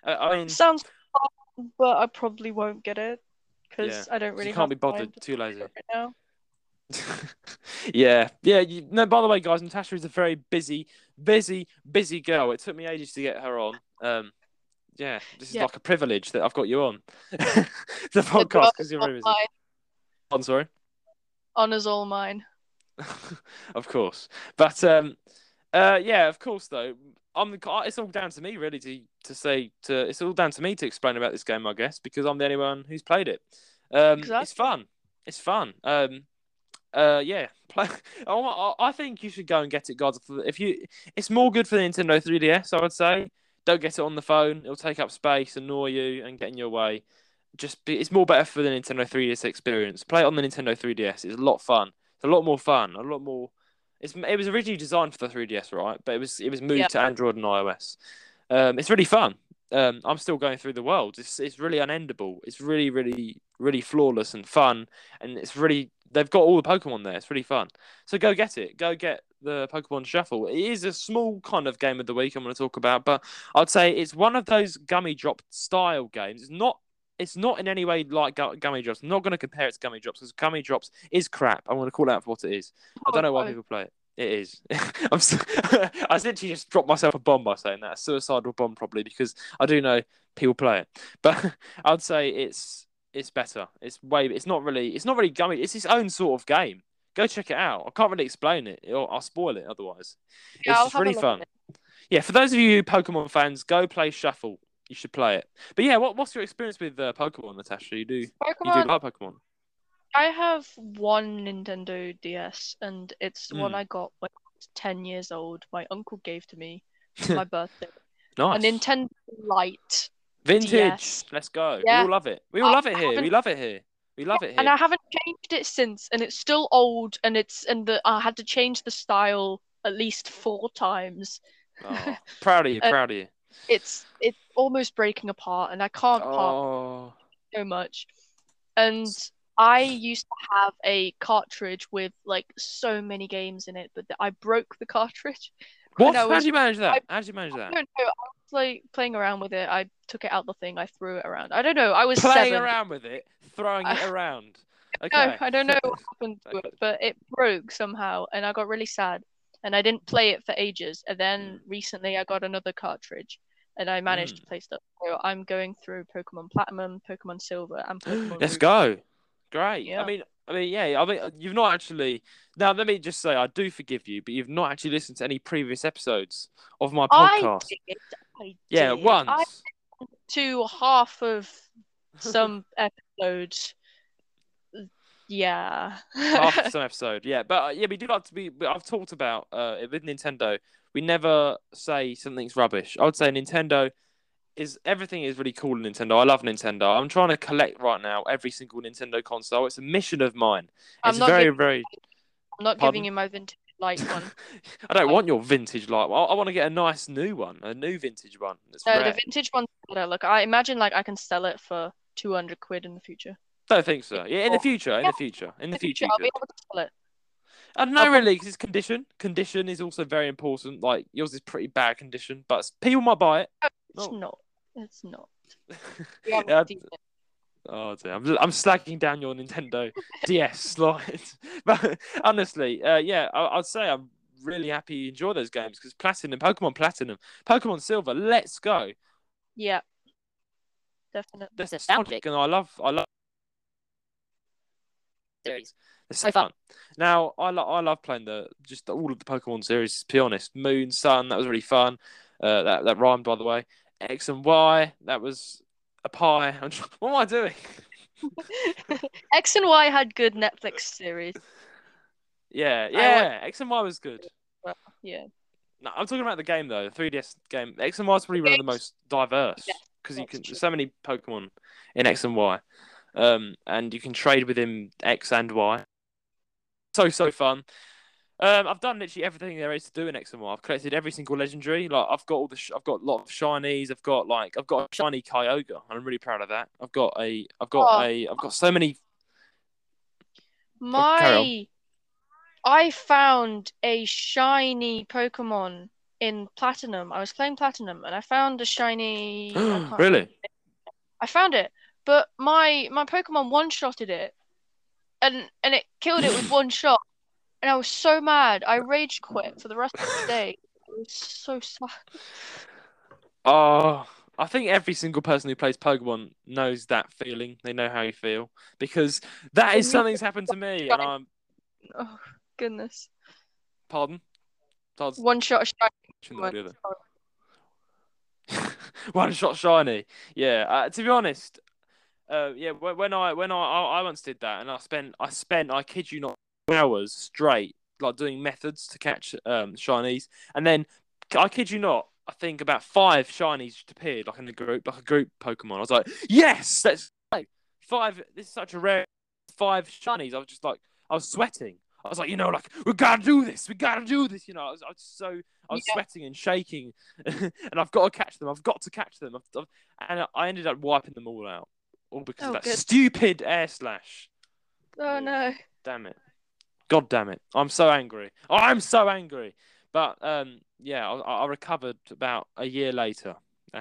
Speaker 1: Uh, I mean, it
Speaker 2: Sounds fun, but I probably won't get it because
Speaker 1: Yeah,
Speaker 2: I don't really
Speaker 1: you can't be bothered.
Speaker 2: to
Speaker 1: Too lazy.
Speaker 2: right now.
Speaker 1: Yeah, yeah. You, no, by the way, guys, Natasha is a very busy, busy, busy girl. It took me ages to get her on. Um, yeah, this is
Speaker 2: Yeah.
Speaker 1: like a privilege that I've got you on the podcast because you're busy.
Speaker 2: mine.
Speaker 1: I'm sorry.
Speaker 2: Honor's all mine.
Speaker 1: of course, but um, uh, yeah, of course though. I'm the, it's all down to me really to to say to it's all down to me to explain about this game, I guess, because I'm the only one who's played it. Um, It's fun. It's fun. Um, uh, yeah, play. I, I think you should go and get it, guys. If you, it's more good for the Nintendo 3DS, I would say. Don't get it on the phone; it'll take up space, annoy you, and get in your way. Just, be, it's more better for the Nintendo 3DS experience. Play it on the Nintendo 3DS; it's a lot fun. It's a lot more fun. A lot more. It's it was originally designed for the 3DS, right? But it was it was moved
Speaker 2: Yeah.
Speaker 1: to Android and iOS. Um, it's really fun. Um, I'm still going through the world. It's it's really unendable. It's really really really flawless and fun, and it's really they've got all the Pokemon there. It's really fun. So go get it. Go get the Pokemon Shuffle. It is a small kind of game of the week I'm going to talk about, but I'd say it's one of those gummy drop style games. It's not. It's not in any way like Gummy Drops. I'm not going to compare it to Gummy Drops because Gummy Drops is crap. I'm going to call it out for what it is. I don't oh, know why
Speaker 2: Oh,
Speaker 1: people play it. It is. I'm. So, I literally just dropped myself a bomb by saying that a suicidal bomb, probably because I do know people play it. But I'd say it's it's better. It's way. It's not really. It's not really gummy. It's its own sort of game. Go check it out. I can't really explain it. Or I'll spoil it otherwise.
Speaker 2: Yeah,
Speaker 1: it's
Speaker 2: I'll
Speaker 1: just
Speaker 2: have a
Speaker 1: really fun. Yeah, for those of you Pokemon fans, go play Shuffle. You should play it. But yeah, what, what's your experience with uh, Pokemon, Natasha? You do you do
Speaker 2: Pokemon.
Speaker 1: like Pokemon?
Speaker 2: I have one Nintendo DS, and it's the one
Speaker 1: Mm.
Speaker 2: I got when I was ten years old. My uncle gave to me for my birthday.
Speaker 1: Nice.
Speaker 2: A Nintendo Lite.
Speaker 1: Vintage.
Speaker 2: DS.
Speaker 1: Let's go.
Speaker 2: Yeah.
Speaker 1: We all love it. We all
Speaker 2: I
Speaker 1: love it here. We love it here. We love it here.
Speaker 2: And I haven't changed it since, and it's still old, and it's and the I had to change the style at least four times.
Speaker 1: Oh, proud of you.
Speaker 2: Uh,
Speaker 1: Proud of you.
Speaker 2: It's it's almost breaking apart, and I can't
Speaker 1: Oh.
Speaker 2: so much. And I used to have a cartridge with like so many games in it, but I broke the cartridge.
Speaker 1: What? How did you manage that?
Speaker 2: I-
Speaker 1: How did you manage that?
Speaker 2: I don't know. I was like playing around with it. I took it out the thing. I threw it around. I don't know. I was
Speaker 1: Playing
Speaker 2: seven.
Speaker 1: around with it, throwing it around. Okay.
Speaker 2: No, I don't know what happened to it, but it broke somehow, and I got really sad. And I didn't play it for ages. And then recently, I got another cartridge, and I managed
Speaker 1: Mm.
Speaker 2: to play stuff. So I'm going through Pokemon Platinum, Pokemon Silver, and Pokemon.
Speaker 1: Let's
Speaker 2: Ruby.
Speaker 1: go. Great. I
Speaker 2: Yeah.
Speaker 1: mean, I mean, yeah. I mean, you've not actually. Now, let me just say, I do forgive you, but you've not actually listened to any previous episodes of my
Speaker 2: I
Speaker 1: podcast.
Speaker 2: did. I
Speaker 1: yeah,
Speaker 2: did.
Speaker 1: once.
Speaker 2: I to half of some episodes. Yeah.
Speaker 1: half some episode. Yeah, but uh, yeah, we do like to be. I've talked about uh, with Nintendo. We never say something's rubbish. I would say Nintendo is everything is really cool. in Nintendo. I love Nintendo. I'm trying to collect right now every single Nintendo console. It's a mission of mine. It's very,
Speaker 2: giving-
Speaker 1: very.
Speaker 2: I'm not
Speaker 1: Pardon?
Speaker 2: giving you my vintage light one.
Speaker 1: I don't
Speaker 2: Like-
Speaker 1: want your vintage light. I, I want to get a nice new one, a new vintage one.
Speaker 2: No,
Speaker 1: rare.
Speaker 2: the vintage one's better. Look, I imagine like I can sell it for 200 quid in the future.
Speaker 1: Don't think so. Yeah, in the future, in
Speaker 2: yeah.
Speaker 1: the future, in
Speaker 2: In
Speaker 1: the
Speaker 2: the
Speaker 1: future.
Speaker 2: future, I'll be able to spell it.
Speaker 1: I don't know really because it's condition. Condition is also very important. Like yours is pretty bad condition, but people might buy it.
Speaker 2: It's
Speaker 1: Oh.
Speaker 2: not. It's not. We haven't
Speaker 1: Yeah,
Speaker 2: seen it.
Speaker 1: Oh dear, I'm, I'm slagging down your Nintendo DS slide, but honestly, uh, yeah, I, I'd say I'm really happy you enjoy those games because Platinum, Pokemon Platinum, Pokemon Silver, let's go.
Speaker 2: Yeah. Definitely.
Speaker 1: That's
Speaker 4: Nostalgic.
Speaker 1: and I love, I love
Speaker 4: series.
Speaker 1: They're so fun. Now, I, lo- I love playing the just all of the Pokemon series. To be honest, Moon, Sun, that was really fun. Uh, that that rhymed, by the way. X and Y, that was a pie. I'm tr- what am I doing?
Speaker 2: X and Y had good Netflix series.
Speaker 1: Yeah, yeah. X and Y was good.
Speaker 2: Yeah.
Speaker 1: No, I'm talking about the game though, the 3DS game. X and Y is probably one of the most diverse
Speaker 2: Yeah,
Speaker 1: because you can
Speaker 2: true.
Speaker 1: there's so many Pokemon in X and Y, um, and you can trade within X and Y. So so fun. Um, I've done literally everything there is to do in X and Y. I've collected every single legendary. Like I've got all the, sh- I've got a lot of shinies. I've got like, I've got a shiny Kyogre, I'm really proud of that. I've got a, I've got
Speaker 2: Oh.
Speaker 1: a, I've got so many.
Speaker 2: My I found a shiny Pokemon in Platinum. I was playing Platinum and I found a shiny I
Speaker 1: really?
Speaker 2: I found it, but my my Pokemon one-shotted it, and and it killed it with one shot, and I was so mad. I rage quit for the rest of the day. It was so sad.
Speaker 1: Oh, I think every single person who plays Pokemon knows that feeling. They know how you feel because that is something's happened to me, and I'm
Speaker 2: Oh goodness,
Speaker 1: pardon. Todd's
Speaker 2: one shot shiny.
Speaker 1: watching the audio there. One shot shiny. Yeah. Uh, to be honest, uh, yeah. When, I when I, I I once did that, and I spent I spent I kid you not hours straight like doing methods to catch um shinies, and then I kid you not. I think about five shinies just appeared like in the group, like a group Pokemon. I was like, yes, let's go. Five. This is such a rare five shinies. I was just like, I was sweating. I was like, you know, like we gotta do this. We gotta do this. You know, I was, I was so I was
Speaker 2: Yeah.
Speaker 1: sweating and shaking, and I've got to catch them. I've got to catch them. I've, I've, and I ended up wiping them all out, all because
Speaker 2: Oh,
Speaker 1: of that
Speaker 2: good.
Speaker 1: stupid air slash.
Speaker 2: Oh no.
Speaker 1: Damn it! God damn it! I'm so angry. I'm so angry. But um, yeah, I, I recovered about a year later.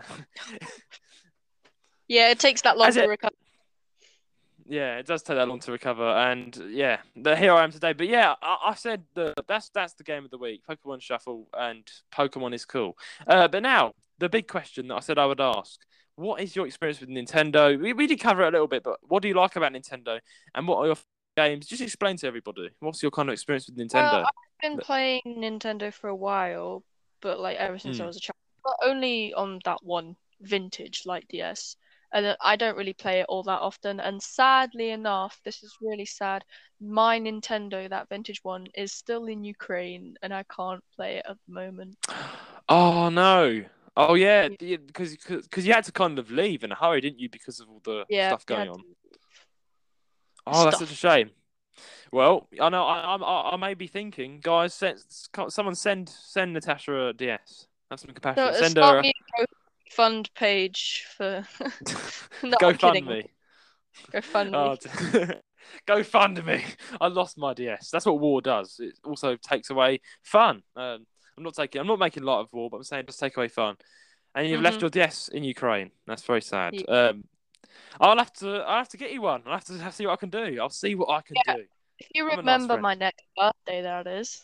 Speaker 2: Yeah, it takes that long
Speaker 1: Has
Speaker 2: to
Speaker 1: it-
Speaker 2: recover.
Speaker 1: Yeah, it does take that long to recover, and yeah, the here I am today. But yeah, I, I said the that's that's the game of the week: Pokemon Shuffle and Pokemon is cool. Uh, but now the big question that I said I would ask: What is your experience with Nintendo? We, we did cover it a little bit, but what do you like about Nintendo, and what are your games? Just explain to everybody what's your kind of experience with Nintendo.
Speaker 2: Well, I've been playing Nintendo for a while, but like ever since I
Speaker 1: Mm.
Speaker 2: was a child, but only on that one vintage Light DS. And I don't really play it all that often. And sadly enough, this is really sad. My Nintendo, that vintage one, is still in Ukraine, and I can't play it at the moment.
Speaker 1: Oh no! Oh yeah, because because you had to kind of leave in a hurry, didn't you? Because of all the
Speaker 2: Yeah,
Speaker 1: stuff going on. Oh, that's such a shame. Well, I know I, I I may be thinking, guys. Send, someone send send Natasha a DS. Have some compassion.
Speaker 2: Uh,
Speaker 1: send her.
Speaker 2: a fund page for no,
Speaker 1: Go
Speaker 2: I'm kidding.
Speaker 1: fund me.
Speaker 2: Go fund me.
Speaker 1: Oh, d- go fund me. I lost my DS. That's what war does. It also takes away fun. Um, I'm not taking. I'm not making light of war, but I'm saying just take away fun. And you've left
Speaker 2: Mhm.
Speaker 1: your DS in Ukraine. That's very sad.
Speaker 2: Yeah.
Speaker 1: Um, I'll have to. I'll have to get you one. I'll have to see what I can do. I'll see what I can
Speaker 2: Yeah. If you
Speaker 1: I'm a nice
Speaker 2: remember my next birthday, that is.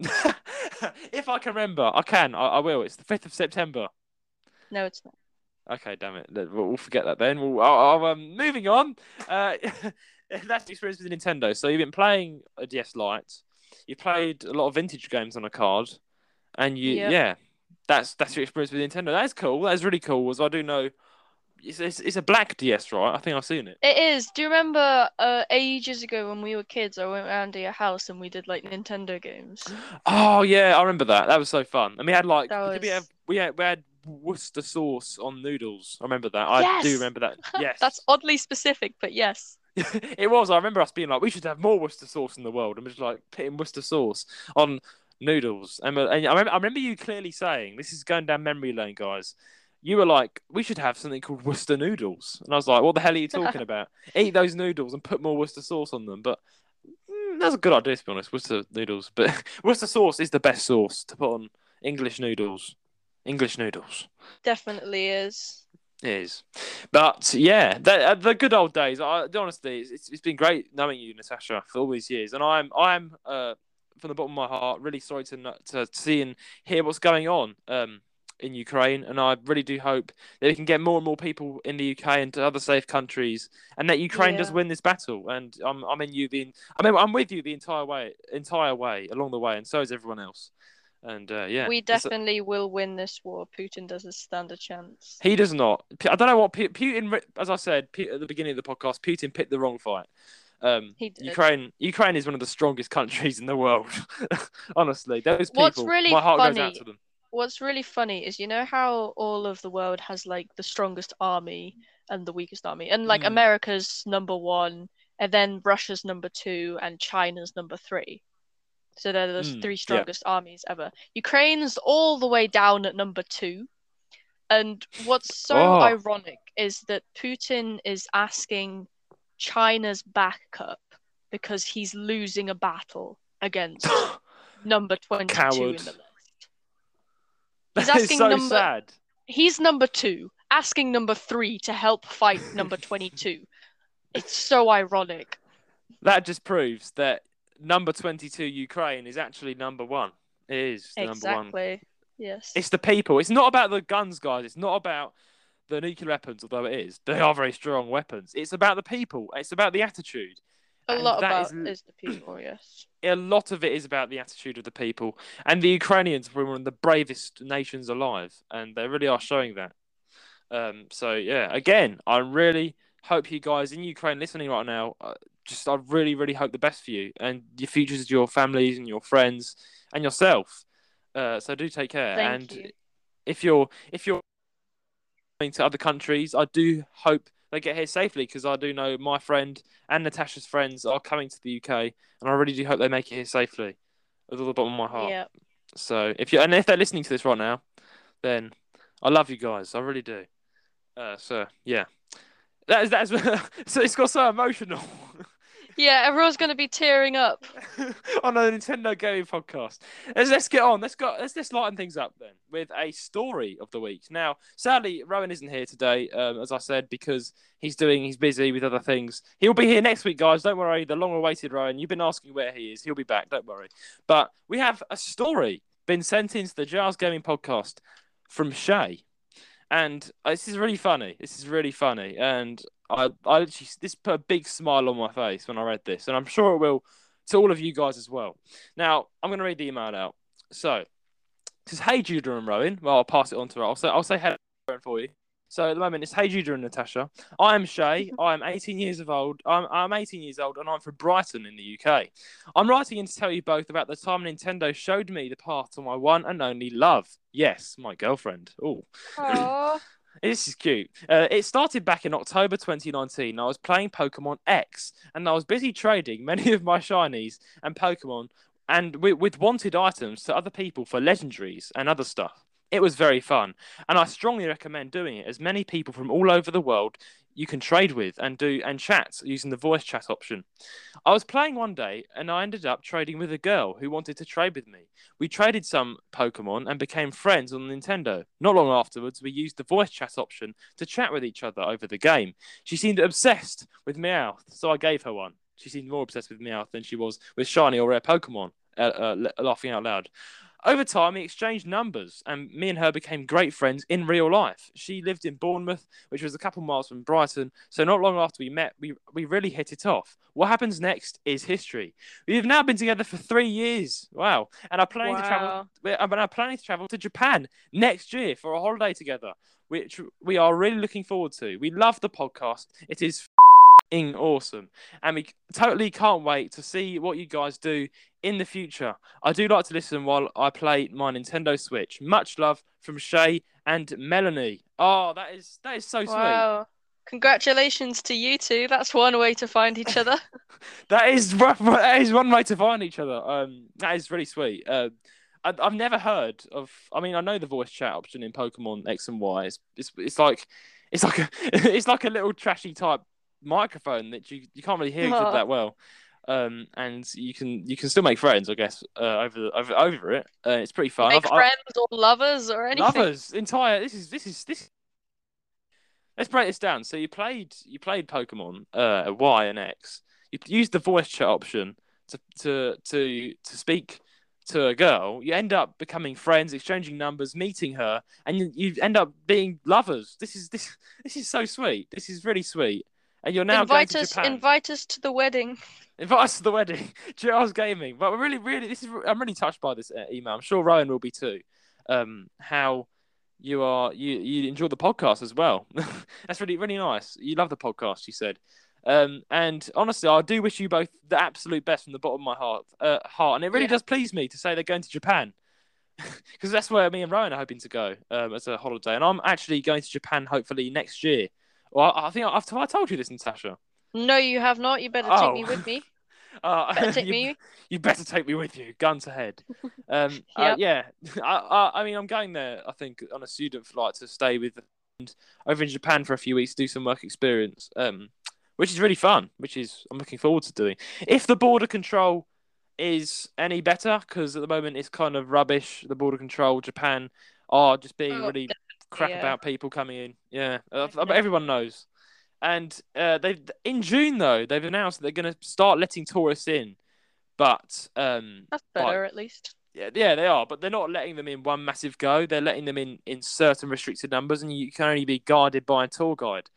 Speaker 1: do. if I can remember, I can. I, I will. It's the fifth of September.
Speaker 2: No, it's not.
Speaker 1: Okay, damn it. We'll, forget that then. We'll, I'll, I'll, um, moving on. Uh, that's the experience with Nintendo. So you've been playing a DS Lite. You played a lot of vintage games on a card, and you
Speaker 2: Yep.
Speaker 1: yeah, that's that's your experience with Nintendo. That's cool. That's really cool. As I do know, it's, it's, it's a black DS, right? I think I've seen it.
Speaker 2: It is. Do you remember uh, ages ago when we were kids, I went around to your house and we did like Nintendo games?
Speaker 1: Oh yeah, I remember that. That was so fun. And we had like did we
Speaker 2: was-
Speaker 1: have we had, we had Worcester sauce on noodles. I remember that. I do remember that. Yes,
Speaker 2: That's oddly specific, but yes.
Speaker 1: it was. I remember us being like, we should have more Worcester sauce in the world, and we're just like putting Worcester sauce on noodles. And, uh, and I, remember, I remember you clearly saying, "This is going down memory lane, guys." You were like, we should have something called Worcester noodles, and I was like, what the hell are you talking about? Eat those noodles and put more Worcester sauce on them. But mm, that's a good idea to be honest, Worcester noodles. But Worcester sauce is the best sauce to put on English noodles. English noodles.
Speaker 2: Definitely is.
Speaker 1: It is. But yeah, the, uh, the good old days. I, honestly, it's, it's been great knowing you, Natasha, for all these years. And I'm, I'm, uh, from the bottom of my heart, really sorry to to see and hear what's going on um, in Ukraine. And I really do hope that we can get more and more people in the UK and to other safe countries, and that Ukraine does win this battle. And I'm, I'm in you the, I mean, I'm with you the entire way, entire way along the way, and so is everyone else. And uh, yeah,
Speaker 2: we
Speaker 1: it's a-
Speaker 2: definitely will win this war. Putin doesn't stand a chance.
Speaker 1: He does not. I don't know what Pu- Putin. As I said at the beginning of the podcast, Putin picked the wrong fight. Um. Ukraine. Ukraine is one of the strongest countries in the world. Honestly, those people.
Speaker 2: What's really
Speaker 1: my heart goes out to them.
Speaker 2: What's really funny is you know how all of the world has like the strongest army and the weakest army, and like
Speaker 1: Mm.
Speaker 2: America's number one, and then Russia's number two, and China's number three. So they're the
Speaker 1: Mm,
Speaker 2: three
Speaker 1: yeah.
Speaker 2: strongest armies ever. Ukraine's all the way down at number two. And what's so
Speaker 1: Oh.
Speaker 2: ironic is that Putin is asking China's backup because he's losing a battle against number 22
Speaker 1: Coward.
Speaker 2: in the list. He's
Speaker 1: That is
Speaker 2: asking
Speaker 1: so
Speaker 2: number-
Speaker 1: sad.
Speaker 2: He's number two, asking number three to help fight number 22. It's so ironic.
Speaker 1: That just proves that number twenty-two Ukraine is actually number one. It is the number one.
Speaker 2: Exactly. Yes.
Speaker 1: It's the people. It's not about the guns, guys. It's not about the nuclear weapons, although it is. They are very strong weapons. It's about the people. It's about the attitude.
Speaker 2: A lot about
Speaker 1: is-
Speaker 2: is the people, yes.
Speaker 1: a lot of it is about the attitude of the people, and the Ukrainians were one of the bravest nations alive, and they really are showing that. Um, so yeah, again, I really hope you guys in Ukraine listening right now, uh, just I really, really hope the best for you and your futures, your families, and your friends, and yourself. Uh, so do take care,
Speaker 2: Thank
Speaker 1: and
Speaker 2: you.
Speaker 1: if you're if you're going to other countries, I do hope they get here safely because I do know my friend and Natasha's friends are coming to the UK, and I really do hope they make it here safely. With all the bottom of my heart.
Speaker 2: Yeah.
Speaker 1: So if you and if they're listening to this right now, then I love you guys. I really do. Uh, so yeah, that is that is so it's got so emotional
Speaker 2: Yeah, everyone's going to be tearing up.
Speaker 1: on a Nintendo gaming podcast. Let's let's get on. Let's go. Let's let's lighten things up then with a story of the week. Now, sadly, Roan isn't here today, um, as I said, because he's doing he's busy with other things. He'll be here next week, guys. Don't worry. The long-awaited Roan. You've been asking where he is. He'll be back. Don't worry. But we have a story been sent into the JRS Gaming podcast from Shay, and uh, this is really funny. This is really funny, and I I literally this put a big smile on my face when I read this, and I'm sure it will to all of you guys as well. Now, I'm going to read the email out. So, it says, Hey, Judah and Roan. Well, I'll pass it on to her. I'll say, I'll say hello for you. So, at the moment, it's Hey, Judah and Natasha. I am Shay. I am 18 years of old. I'm, I'm 18 years old, and I'm from Brighton in the UK. I'm writing in to tell you both about the time Nintendo showed me the path to my one and only love. Yes, my girlfriend. Oh. this is cute. Uh, it started back in October 2019. I was playing Pokemon X, and I was busy trading many of my shinies and Pokemon, and with, with wanted items to other people for legendaries and other stuff. It was very fun, and I strongly recommend doing it as many people from all over the world you can trade with and do and chat using the voice chat option. I was playing one day and I ended up trading with a girl who wanted to trade with me. We traded some Pokemon and became friends on Nintendo. Not long afterwards, we used the voice chat option to chat with each other over the game. She seemed obsessed with Meowth, so I gave her one. She seemed more obsessed with Meowth than she was with shiny or rare Pokemon, uh, uh, laughing out loud. Over time, we exchanged numbers, and me and her became great friends in real life. She lived in Bournemouth, which was a couple miles from Brighton, so not long after we met, we, we really hit it off. What happens next is history. We have now been together for three years. Wow. And are planning to travel
Speaker 2: Wow.
Speaker 1: I'm now uh, planning to travel to Japan next year for a holiday together, which we are really looking forward to. We love the podcast. It is ing awesome, and we totally can't wait to see what you guys do in the future. I do like to listen while I play my Nintendo Switch. Much love from Shay and Melanie. Oh, that is that is so sweet.
Speaker 2: Wow. Congratulations to you two. That's one way to find each other.
Speaker 1: That is one- that is one way to find each other. Um, that is really sweet. Um, I, I've never heard of. I mean, I know the voice chat option in Pokemon X and Y. It's it's, it's like it's like a it's like a little trashy type microphone that you, you can't really hear each other
Speaker 2: Oh.
Speaker 1: that well. Um, and you can you can still make friends, I guess, uh, over the, over over it. Uh, it's pretty fun.
Speaker 2: Make
Speaker 1: I've- I-
Speaker 2: friends or lovers or anything.
Speaker 1: Lovers, entire. This is this is this. Let's break this down. So you played you played Pokemon uh, Y and X. You used the voice chat option to to to to speak to a girl. You end up becoming friends, exchanging numbers, meeting her, and you, you end up being lovers. This is this this is so sweet. This is really sweet. And you're now
Speaker 2: invite us,
Speaker 1: to Japan.
Speaker 2: invite us to the wedding.
Speaker 1: Invite us to the wedding, JRS Gaming. But we're really, really, this is. I'm really touched by this uh, email. I'm sure Roan will be too. Um, how you are, you you enjoy the podcast as well. That's really, really nice. You love the podcast. You said. Um, and honestly, I do wish you both the absolute best from the bottom of my heart. Uh, heart, and it really
Speaker 2: Yeah.
Speaker 1: does please me to say they're going to Japan. Because that's where me and Roan are hoping to go um, as a holiday, and I'm actually going to Japan hopefully next year. Well, I, I think I've I told you this, Natasha.
Speaker 2: No, you have not. You better
Speaker 1: Oh.
Speaker 2: take me with me.
Speaker 1: Uh,
Speaker 2: Better take
Speaker 1: you-
Speaker 2: me.
Speaker 1: you better take me with you, guns ahead. Um, uh,
Speaker 2: Yep.
Speaker 1: yeah, I, I, I mean, I'm going there. I think on a student flight to stay with and over in Japan for a few weeks, to do some work experience, um, which is really fun. Which is I'm looking forward to doing. If the border control is any better, because at the moment it's kind of rubbish. The border control, Japan are just being
Speaker 2: Oh,
Speaker 1: really crap
Speaker 2: yeah.
Speaker 1: about people coming in. Yeah, uh, everyone knows. And uh, they've in June though they've announced that they're going to start letting tourists in, but um,
Speaker 2: That's
Speaker 1: But-
Speaker 2: better, at least.
Speaker 1: yeah, yeah, they are, but they're not letting them in one massive go. They're letting them in in certain restricted numbers, and you can only be guided by a tour guide.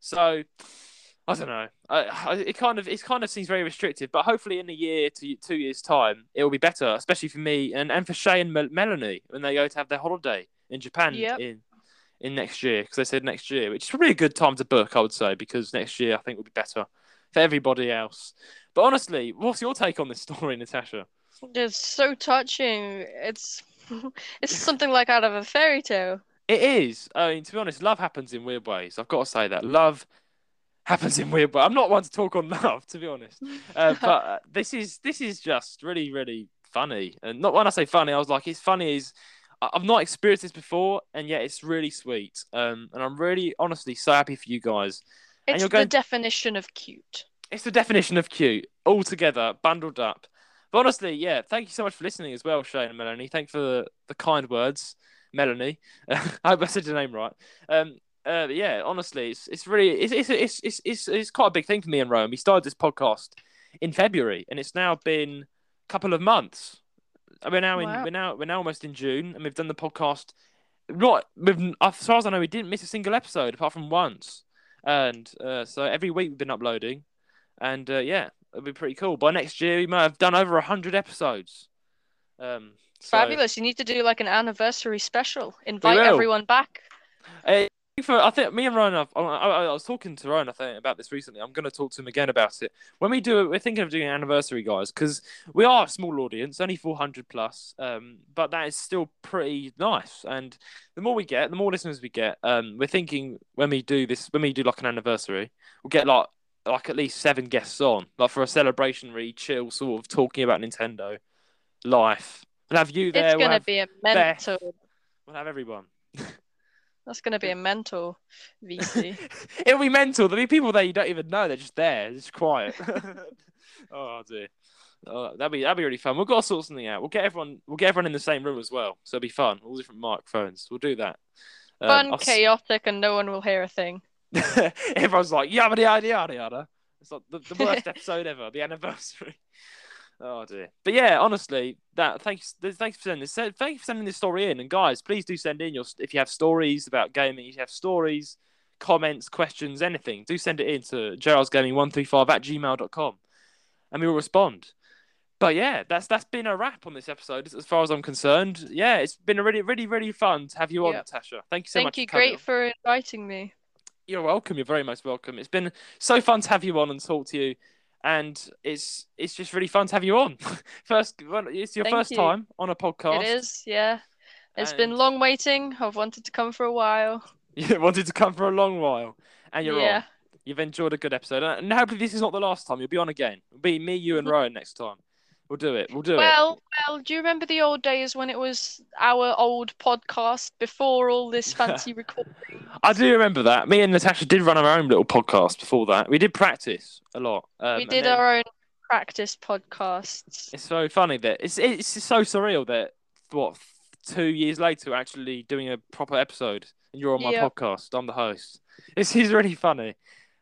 Speaker 1: So, I don't know. I, I, it kind of it kind of seems very restrictive, but hopefully in a year to two years time, it will be better, especially for me and, and for Shay and Mel- Melanie when they go to have their holiday in Japan
Speaker 2: Yep.
Speaker 1: in in next year because they said next year, which is probably a good time to book, I would say, because next year I think will be better for everybody else. But honestly, what's your take on this story, Natasha?
Speaker 2: It's so touching. It's it's something like out of a fairy tale.
Speaker 1: It is. I mean, to be honest, love happens in weird ways. I've got to say that love happens in weird ways. I'm not one to talk on love, to be honest. Uh, but uh, this is this is just really really funny. And not when I say funny, I was like, it's funny. Is I've not experienced this before, and yet it's really sweet. Um, and I'm really honestly so happy for you guys. And
Speaker 2: It's
Speaker 1: you're
Speaker 2: the definition of cute.
Speaker 1: It's the definition of cute, all together, bundled up. But honestly, yeah, thank you so much for listening as well, Shay and Melanie. Thanks for the, the kind words, Melanie. I hope I said your name right. Um, uh, yeah, honestly, it's it's really it's it's, it's it's it's it's quite a big thing for me and Roan. We started this podcast in February, and it's now been a couple of months. We're now in
Speaker 2: Wow.
Speaker 1: we're now we're now almost in June, and we've done the podcast. Not with as far as I know, we didn't miss a single episode apart from once, and uh, so every week we've been uploading, and uh, yeah, it'll be pretty cool. By next year, we might have done over hundred episodes. Um, so-
Speaker 2: Fabulous. You need to do like an anniversary special. Invite everyone back.
Speaker 1: For, I think me and Ryan, have, I, I, was talking to Ryan, I think, about this recently. I'm going to talk to him again about it. When we do it, we're thinking of doing an anniversary, guys, because we are a small audience, only 400 plus, um, but that is still pretty nice. And the more we get, the more listeners we get. Um, we're thinking when we do this, when we do like an anniversary, we'll get like like at least seven guests on, like for a celebration, really chill, sort of talking about Nintendo life. We'll have you there.
Speaker 2: it's
Speaker 1: we'll
Speaker 2: gonna
Speaker 1: have,
Speaker 2: be a
Speaker 1: Beth.
Speaker 2: mental.
Speaker 1: we'll have everyone.
Speaker 2: That's gonna be a mental VC.
Speaker 1: It'll be mental. There'll be people there you don't even know. They're just there. Just quiet. oh dear. Oh, that'd be that'd be really fun. We've got to sort something out. We'll get everyone. We'll get everyone in the same room as well. So it'll be fun. All different microphones. We'll do that. Um,
Speaker 2: Fun,
Speaker 1: I'll
Speaker 2: chaotic, and no one will hear a thing.
Speaker 1: Everyone's like yada yada yada yada. It's like the, the worst episode ever. The anniversary. Oh dear. But yeah, honestly, that thanks thanks for sending this. Thank you for sending this story in. And guys, please do send in your if you have stories about gaming. If you have stories, comments, questions, anything, do send it in to jrsgaming135 at gmail.com and we will respond. But yeah, that's that's been a wrap on this episode as far as I'm concerned. Yeah, it's been a really, really, really fun to have you on,
Speaker 2: Yep.
Speaker 1: Tasha. Thank you so much.
Speaker 2: Thank you.
Speaker 1: for
Speaker 2: Great
Speaker 1: on.
Speaker 2: for inviting me.
Speaker 1: You're welcome. You're very much welcome. It's been so fun to have you on and talk to you, and it's it's just really fun to have you on. first, well, it's your
Speaker 2: Thank
Speaker 1: first
Speaker 2: you.
Speaker 1: time on a podcast.
Speaker 2: It is, yeah. It's been long waiting. I've wanted to come for a while.
Speaker 1: You wanted to come for a long while, and you're
Speaker 2: yeah.
Speaker 1: on. You've enjoyed a good episode, and hopefully this is not the last time. You'll be on again. It'll be me, you, and Ryan next time. We'll do it. We'll do it.
Speaker 2: Well, well, do you remember the old days when it was our old podcast before all this fancy recording?
Speaker 1: I do remember that. Me and Natasha did run our own little podcast before that. We did practice a lot. Um,
Speaker 2: we did
Speaker 1: then-
Speaker 2: our own practice podcasts.
Speaker 1: It's so funny that it's it's so surreal that what two years later we're actually doing a proper episode and you're on my
Speaker 2: Yeah.
Speaker 1: podcast. I'm the host. This is really funny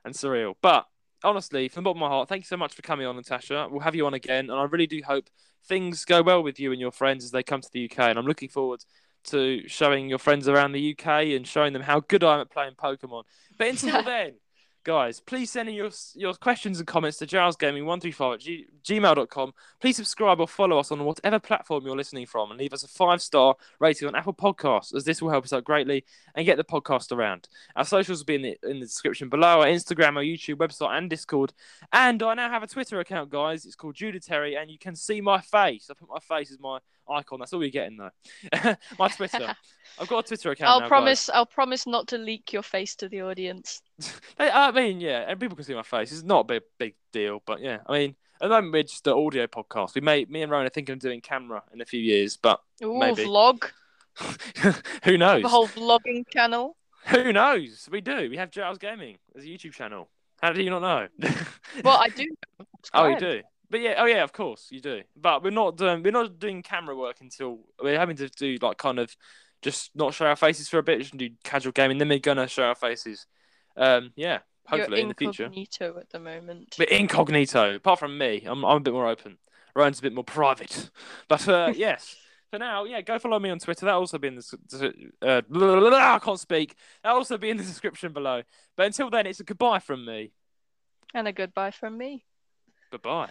Speaker 1: and surreal. But honestly, from the bottom of my heart, thank you so much for coming on, Natasha. We'll have you on again, and I really do hope things go well with you and your friends as they come to the UK. And I'm looking forward to showing your friends around the UK and showing them how good I am at playing Pokemon. But until then, guys, please send in your your questions and comments to jrsgaming135 at g- gmail.com. Please subscribe or follow us on whatever platform you're listening from and leave us a five star rating on Apple Podcasts, as this will help us out greatly and get the podcast around. Our socials will be in the, in the description below our Instagram, our YouTube, website, and Discord. And I now have a Twitter account, guys. It's called Judah Terry, and you can see my face. I put my face as my icon. That's all you're getting, though. my Twitter. I've got a Twitter account.
Speaker 2: I'll
Speaker 1: now, guys.
Speaker 2: promise. I'll promise not to leak your face to the audience.
Speaker 1: I mean, yeah, and people can see my face. It's not a big, big deal, but yeah, I mean, at the moment we're just an audio podcast. We may, me and Roan are thinking of doing camera in a few years, but
Speaker 2: Ooh,
Speaker 1: Maybe.
Speaker 2: vlog.
Speaker 1: who knows?
Speaker 2: The whole vlogging channel.
Speaker 1: Who knows? We do. We have JRS Gaming as a YouTube channel. How do you not know?
Speaker 2: Well, I do.
Speaker 1: oh, you do. But yeah, oh yeah, of course you do. But we're not doing we're not doing camera work until we're having to do like kind of just not show our faces for a bit, just do casual gaming. Then we're gonna show our faces. Um, yeah, hopefully
Speaker 2: You're
Speaker 1: in the future.
Speaker 2: incognito at the moment.
Speaker 1: But incognito. Apart from me, I'm I'm a bit more open. Ryan's a bit more private. But uh, yes, for now, yeah, go follow me on Twitter. That'll also be in the uh, blah, blah, blah, I can't speak. That'll also be in the description below. But until then, it's a goodbye from me.
Speaker 2: And a goodbye from me.
Speaker 1: Goodbye.